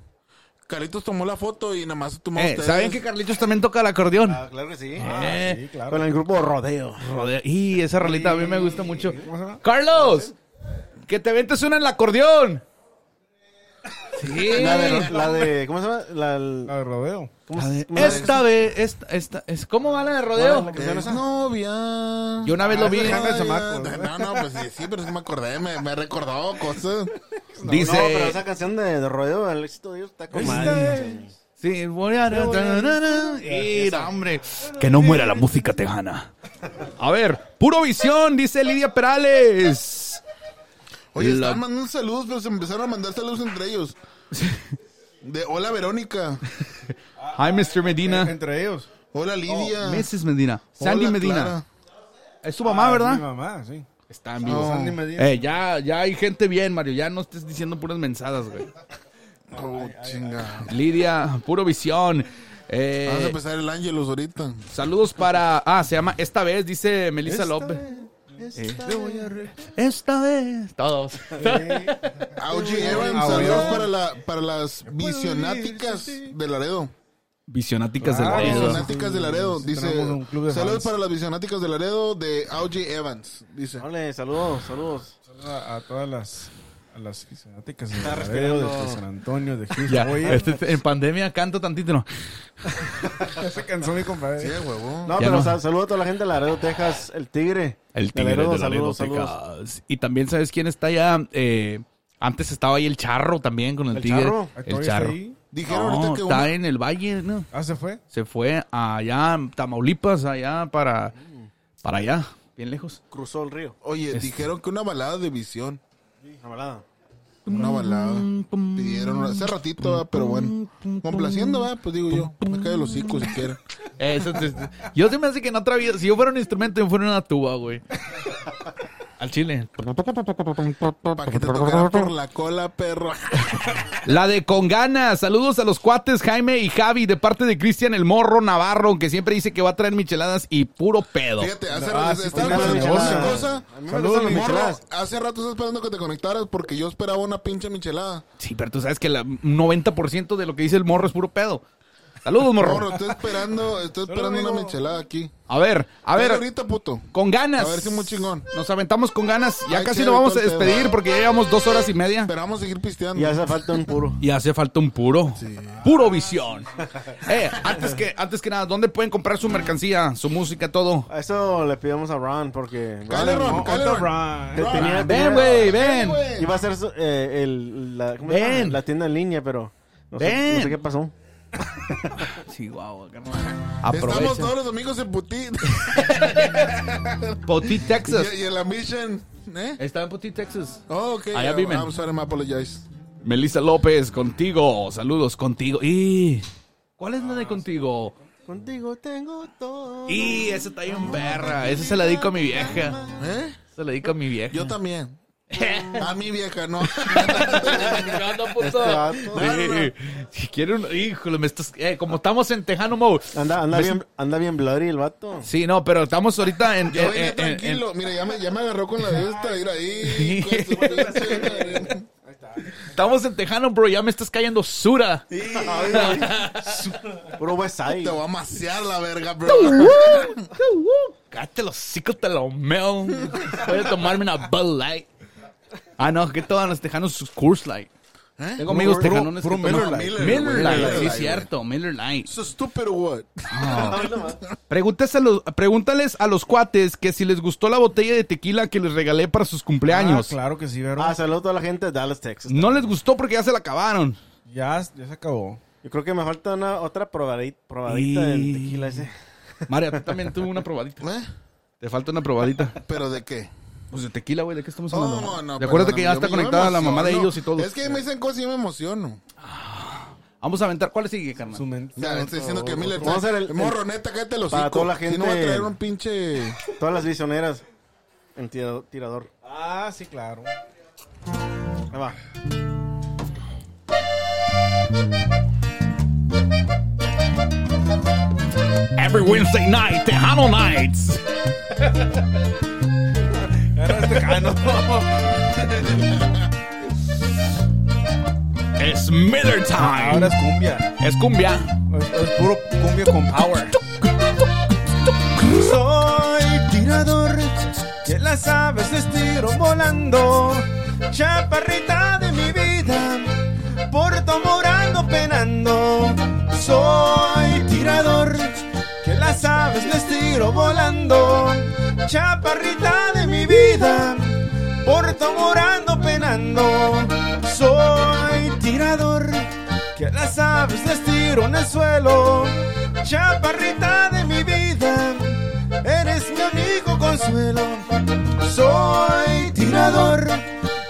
Carlitos tomó la foto y nada más tomó Eh, ustedes. ¿Saben que Carlitos también toca el acordeón? Ah, claro que sí. Eh, Sí, claro. Con el grupo Rodeo. Y esa rolita a mí me gusta mucho. Carlos, que te ventes una en el acordeón. Sí. La de, la de... ¿Cómo se llama? La, de rodeo. ¿cómo La se- de- cómo se- esta vez, esta, esta, es, ¿cómo va la de rodeo? Es novia. Yo una vez lo vi. de chamaco, No, no, pues sí, sí, pero sí me acordé, me, me recordó cosas. Dice. No, pero esa canción de, de Rodeo, el éxito de ellos está con madre. Sí, voy a... Y, no, hombre, que no muera la música tejana. A ver, puro visión, dice Lidia Perales. Oye, La- estaban mandando saludos, pero se empezaron a mandar saludos entre ellos. De hola Verónica. Hi, Mr. Medina. Entre ellos. Hola Lidia. Mrs. Medina. Sandy Hola, Medina. Clara. Es tu mamá, Ah, ¿verdad? Mi mamá, sí. Está en vivo. Sandy Medina. Eh, ya, ya hay gente bien, Mario. Ya no estés diciendo puras mensadas, güey. Oh, chinga. Lidia, puro visión. Eh, Vamos a empezar el Ángelus ahorita. saludos para. Ah, se llama Esta vez, dice Melissa López. Eh, Esta vez. Todos. Augie Evans, Ah, saludos para, la, para las visionáticas de Laredo. Visionáticas del Ah, Laredo. Visionáticas de Laredo, dice. tenemos un club de Saludos fans. para las visionáticas de Laredo de Augie Evans, dice. Vale, saludos, saludos. Saludos a, a todas las a las fanáticas de San Antonio, de Houston. Ya, Oye, este- en pandemia canto tantito, ¿no? se cansó mi compadre. Sí, huevo. No, Ya pero no. sa- saludos a toda la gente de Laredo, Texas, el Tigre. El tigre de Laredo, saludos, saludos. Texas. Y también, ¿sabes quién está allá? Eh, antes estaba ahí el charro también con el, ¿El tigre. Charro? El charro. ahí. Dijeron No, ahorita que está una- en el valle, ¿no? Ah, se fue. Se fue allá, a Tamaulipas, allá para, para allá, bien lejos. Cruzó el río. Oye, dijeron que una balada de visión. La balada. Una balada. Pidieron hace ratito, ¿verdad? pero bueno. Complaciendo, ¿verdad? Pues digo yo. Me cae los hocico si quieren. Eso, es- yo se me hace que en otra vida, si yo fuera un instrumento, yo fuera una tuba, güey. Al chile. Para que te tocara por la cola, perro. La de Con Ganas. Saludos a los cuates Jaime y Javi de parte de Cristian el Morro Navarro, que siempre dice que va a traer micheladas y puro pedo. Fíjate, hace Ah, rato sí, estaba tiene esperando negocio. una cosa. A mí me Saludos, gustan las mi Morro, micheladas. hace rato estaba esperando que te conectaras porque yo esperaba una pinche michelada. Sí, pero tú sabes que el 90% de lo que dice el morro es puro pedo. Saludos, morro. Morro, estoy esperando, estoy esperando una michelada aquí. A ver, a ver, ahorita, puto. con ganas. A ver si muy chingón. Nos aventamos con ganas. Ya Ay, casi nos vamos a pedo. despedir porque ya llevamos dos horas y media. Esperamos seguir pisteando. Y hace falta un puro. Y hace falta un puro. Puro visión. Eh, antes que, antes que nada, ¿dónde pueden comprar su mercancía, su música, todo? A eso le pedimos a Ron porque... Cállate, Ron, Otto Ron. Te- tenía- Ven, tenía- güey, ven. Iba a ser eh, el, la, ¿cómo se llama? Ven. la tienda en línea, pero no sé, Ven. no sé qué pasó. Sí, guau, carnal. Estamos Aprovecha. todos los domingos en Puti. Poti, Texas. y, y en la Mission. ¿Eh? Está en Poti, Texas. Oh, ok. Allá I'm- viven. I'm sorry, me apologize. Melissa López, contigo. Saludos, contigo. Y... ¿Cuál es la de contigo? Contigo tengo todo. Y esa está bien perra. Esa se la dedico a mi vieja. ¿Eh? Se la dedico a mi vieja. Yo también. A mi vieja, no. No, puto. Este vato. Sí. Si quiere un... Híjole, me estás... eh, como estamos en Tejano Mode. Anda, bien, anda bien bloody el vato. Sí, no, pero estamos ahorita en... Yo en- en- en- tranquilo. Mira, ya me, ya me agarró con la de esta. Ir ahí. con madre. estamos en Tejano, bro. Ya me estás cayendo sura. Puro West Te voy a maciar la verga, bro. Cállate los hocico, te lo meo. Voy a tomarme una Bud Light. Ah, no, que todos los tejanos sus Coors Light. ¿Eh? Tengo amigos Puro- tejanones que Miller toman- Lite. Miller güey, Lite, Miller sí, Lite, cierto. Miller Lite. ¿So stupid or what? Pregúntales a los- pregúntales a los cuates que si les gustó la botella de tequila que les regalé para sus cumpleaños. Ah, claro que sí, Vero. Ah, saludos a toda la gente de Dallas, Texas. No les gustó porque ya se la acabaron. ya, ya se acabó. Yo creo que me falta una otra probadita, probadita Y- del tequila ese. María, tú también tuve una probadita. ¿Eh? Te falta una probadita. ¿Pero de qué? Pues de tequila, güey, ¿de qué estamos hablando? Oh, no, Recuérdate perdóname, que ya está conectada la mamá de ellos y todo. Es que me dicen cosas y yo me emociono. Vamos a aventar. ¿Cuál sigue, carnal? Su mente. Ya, estoy diciendo que Miller Vamos a hacer el- Morro, neta, cállate los para toda la Si no va a gente- traer un pinche... Todas las visioneras en tira- tirador. Ah, sí, claro. Ahí va. Every Wednesday night, Tejano Nights. Es Miller Time. Ahora es cumbia. Es cumbia. Es, es puro cumbia con power. Soy tirador, que las aves les tiro volando. Chaparrita de mi vida, Porto morando penando. Soy tirador, que las aves les tiro volando. Chaparrita vida, Porto morando penando. Soy tirador, que las aves les tiro en el suelo. Chaparrita de mi vida, eres mi único consuelo. Soy tirador,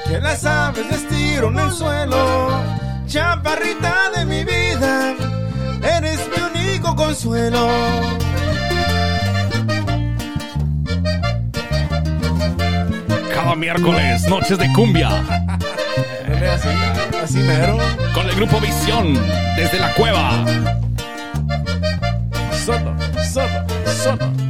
que las aves les tiro en el suelo. Chaparrita de mi vida, eres mi único consuelo. Cada miércoles, noches de cumbia. Así, así mero. Con el grupo Visión, desde la cueva. Solo, solo, solo.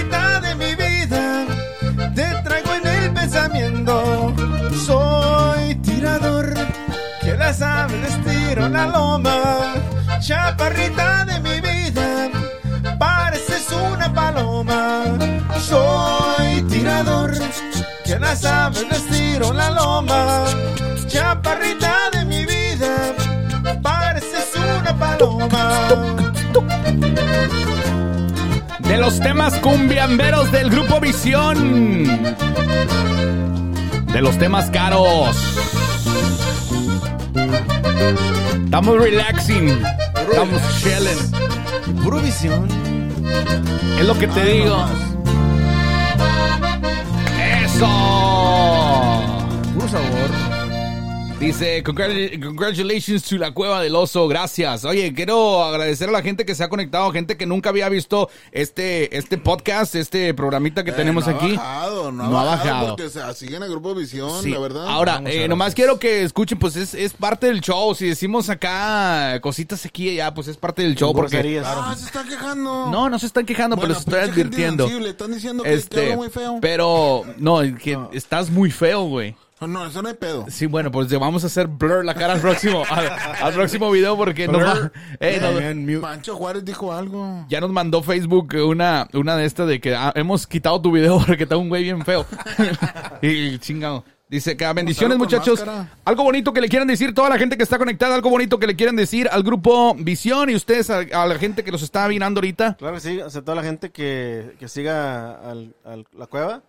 Chaparrita de mi vida, te traigo en el pensamiento. Soy tirador, que las aves tiro la loma. Chaparrita de mi vida, pareces una paloma. Soy tirador, que las aves tiro la loma. Chaparrita de mi vida, pareces una paloma. Los temas cumbiamberos del grupo Visión. De los temas caros. Estamos relaxing. Estamos chilling. Puro visión. Es lo que te digo. Eso. Dice, "Congratu- congratulations to la cueva del oso, gracias. Oye, quiero agradecer a la gente que se ha conectado, gente que nunca había visto este, este podcast, este programita que Eh, tenemos no aquí. Ha bajado, no, No ha ha bajado. bajado. Porque se siguen el grupo Visión, Sí. la verdad. Ahora, eh, nomás quiero que escuchen, pues es, es parte del show. Si decimos acá cositas aquí y allá, pues es parte del show. Porque. Ah, se están quejando. no, no se están quejando, Bueno, pero les estoy advirtiendo. Están diciendo que, Este, muy feo. pero no, que estás muy feo, güey. No, no, eso no hay pedo. Sí, bueno, pues le vamos a hacer blur la cara al próximo, al, al próximo video porque nos va- eh. Mancho Juárez dijo algo. ya nos mandó Facebook una, una de estas de que ah, hemos quitado tu video porque está un güey bien feo. y chingado. Dice que ah, bendiciones muchachos. máscara. Algo bonito que le quieran decir toda la gente que está conectada, algo bonito que le quieran decir al grupo Visión y ustedes a, a la gente que nos está mirando ahorita. Claro que sí, o sea, toda la gente que, que siga al, al- la cueva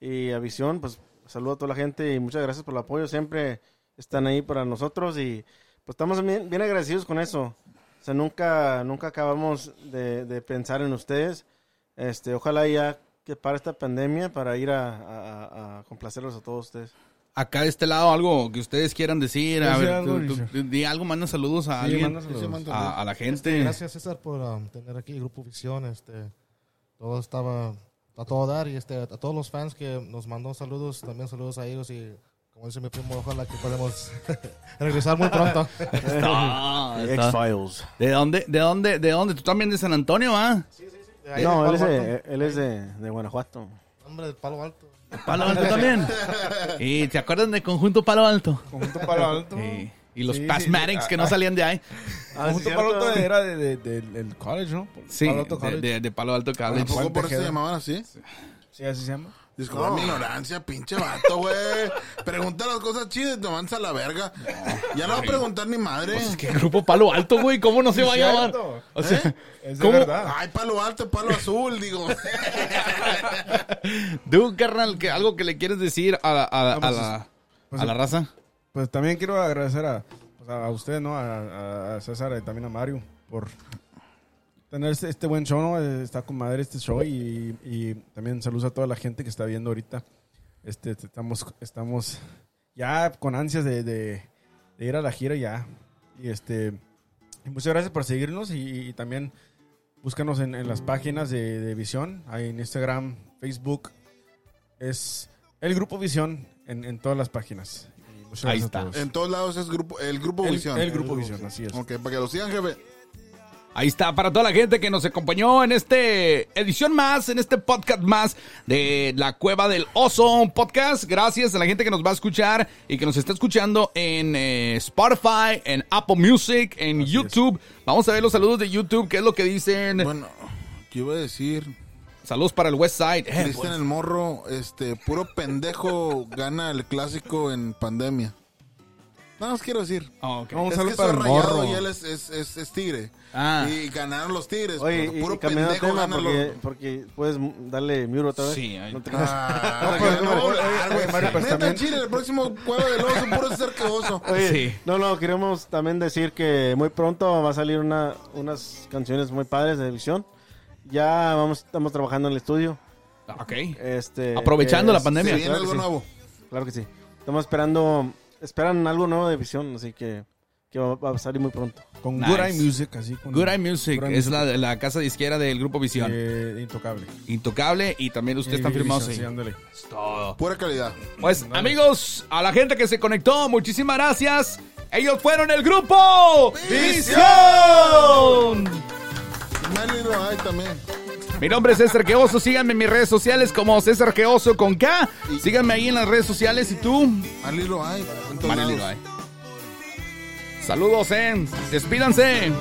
y a Visión, pues saludo a toda la gente y muchas gracias por el apoyo. Siempre están ahí para nosotros y pues estamos bien, bien agradecidos con eso. O sea, nunca, nunca acabamos de, de pensar en ustedes. Este, ojalá ya que para esta pandemia para ir a, a- a complacerlos a todos ustedes. Acá de este lado, algo que ustedes quieran decir. A ver, algo, tú- tú- di algo, manda saludos a Sí, alguien. saludos. A, a la gente. Gracias, César, por um, tener aquí el Grupo Visión. Este, todo estaba a todo dar y este, a todos los fans que nos mandó saludos, también saludos a ellos y como dice mi primo, ojalá que podamos regresar muy pronto. Ah, está. X-Files. ¿De dónde, de dónde, de dónde? ¿Tú también de San Antonio, ah? Sí, sí, sí. De ahí No, de él es, de, él es de, de Guanajuato. Hombre, de Palo Alto. Palo Alto también. ¿Y te acuerdan de Conjunto Palo Alto? Conjunto Palo Alto. Sí. Y los Sí, Pasmatics sí. que no Ah, salían de ahí. Conjunto Palo Alto era de, de- de- del college, ¿no? Sí, Palo Alto de, College. de- de Palo Alto College. ¿Tampoco por eso se llamaban así? Sí, así se llama. Disculpa mi ignorancia, pinche vato, güey. Pregunta las cosas chidas y te mandas a la verga. Ya no va a preguntar ni madre. Pues ¿Qué grupo Palo Alto, güey? ¿Cómo no se va a llamar? O sea, Es de ¿cómo? verdad. Ay, palo alto, palo azul, digo. Tú, carnal, que algo que le quieres decir a la, a la, No, a la, pues, a la raza. Pues también quiero agradecer a, pues, a usted, ¿no? A, César y también a Mario por tener este, este buen show, ¿no? Está con madre este show y, y también saludos a toda la gente que está viendo ahorita. Este, estamos, estamos ya con ansias de, de- ir a la gira ya. Y este, muchas gracias por seguirnos y, también búscanos en, en las páginas de, de Visión, ahí en Instagram, Facebook. Es el Grupo Visión en, en todas las páginas. Muchas Ahí está. En todos lados es grupo, el grupo El, Visión. el Grupo Visión, así es. Ok, para que lo sigan, jefe. Ahí está, para toda la gente que nos acompañó en este edición más, en este podcast más de La Cueva del Oso un podcast. Gracias a la gente que nos va a escuchar y que nos está escuchando en eh, Spotify, en Apple Music, en YouTube. Vamos a ver los saludos de YouTube, qué es lo que dicen. Bueno, ¿qué iba a decir? Saludos para el West Side. Eh, Cristian pues, el Morro, este, puro pendejo gana el clásico en pandemia. Nada más quiero decir. oh, ok. No, un es que para el rayado morro. y él es, es, es, es tigre. Ah. Y ganaron los tigres. Oye, y, puro y pendejo tema, gana porque, los... porque puedes darle mute otra vez. Sí, ahí- No te. Ah, pues, no, hablar, oye, güey. Mario, pues, Neta, también- Chile, el próximo juego del oso, puro ser que oso. Oye, Sí. no, no, queremos también decir que muy pronto va a salir una, unas canciones muy padres de visión. Ya vamos, estamos trabajando en el estudio. Ok. Este, Aprovechando que la pandemia. Viene Claro que algo sí. nuevo. Claro que sí. Estamos esperando, esperan algo nuevo de visión, así que, que va, va a salir muy pronto. Con Nice. Good Eye Music, así. Con Good Eye Music Good Eye es Music, la, la casa disquera del Grupo Visión. eh, intocable. Intocable y también ustedes están Eh, firmados ahí. sí, ándale. Es todo. Pura calidad. Pues amigos, a la gente que se conectó, muchísimas gracias. Ellos fueron el grupo Visión. Melly lo hay también. Mi nombre es César Queoso, síganme en mis redes sociales como César Queoso con K. Síganme ahí en las redes sociales y tú, Mali lo hay. en Marilyn lados. Saludos, eh. Despídanse.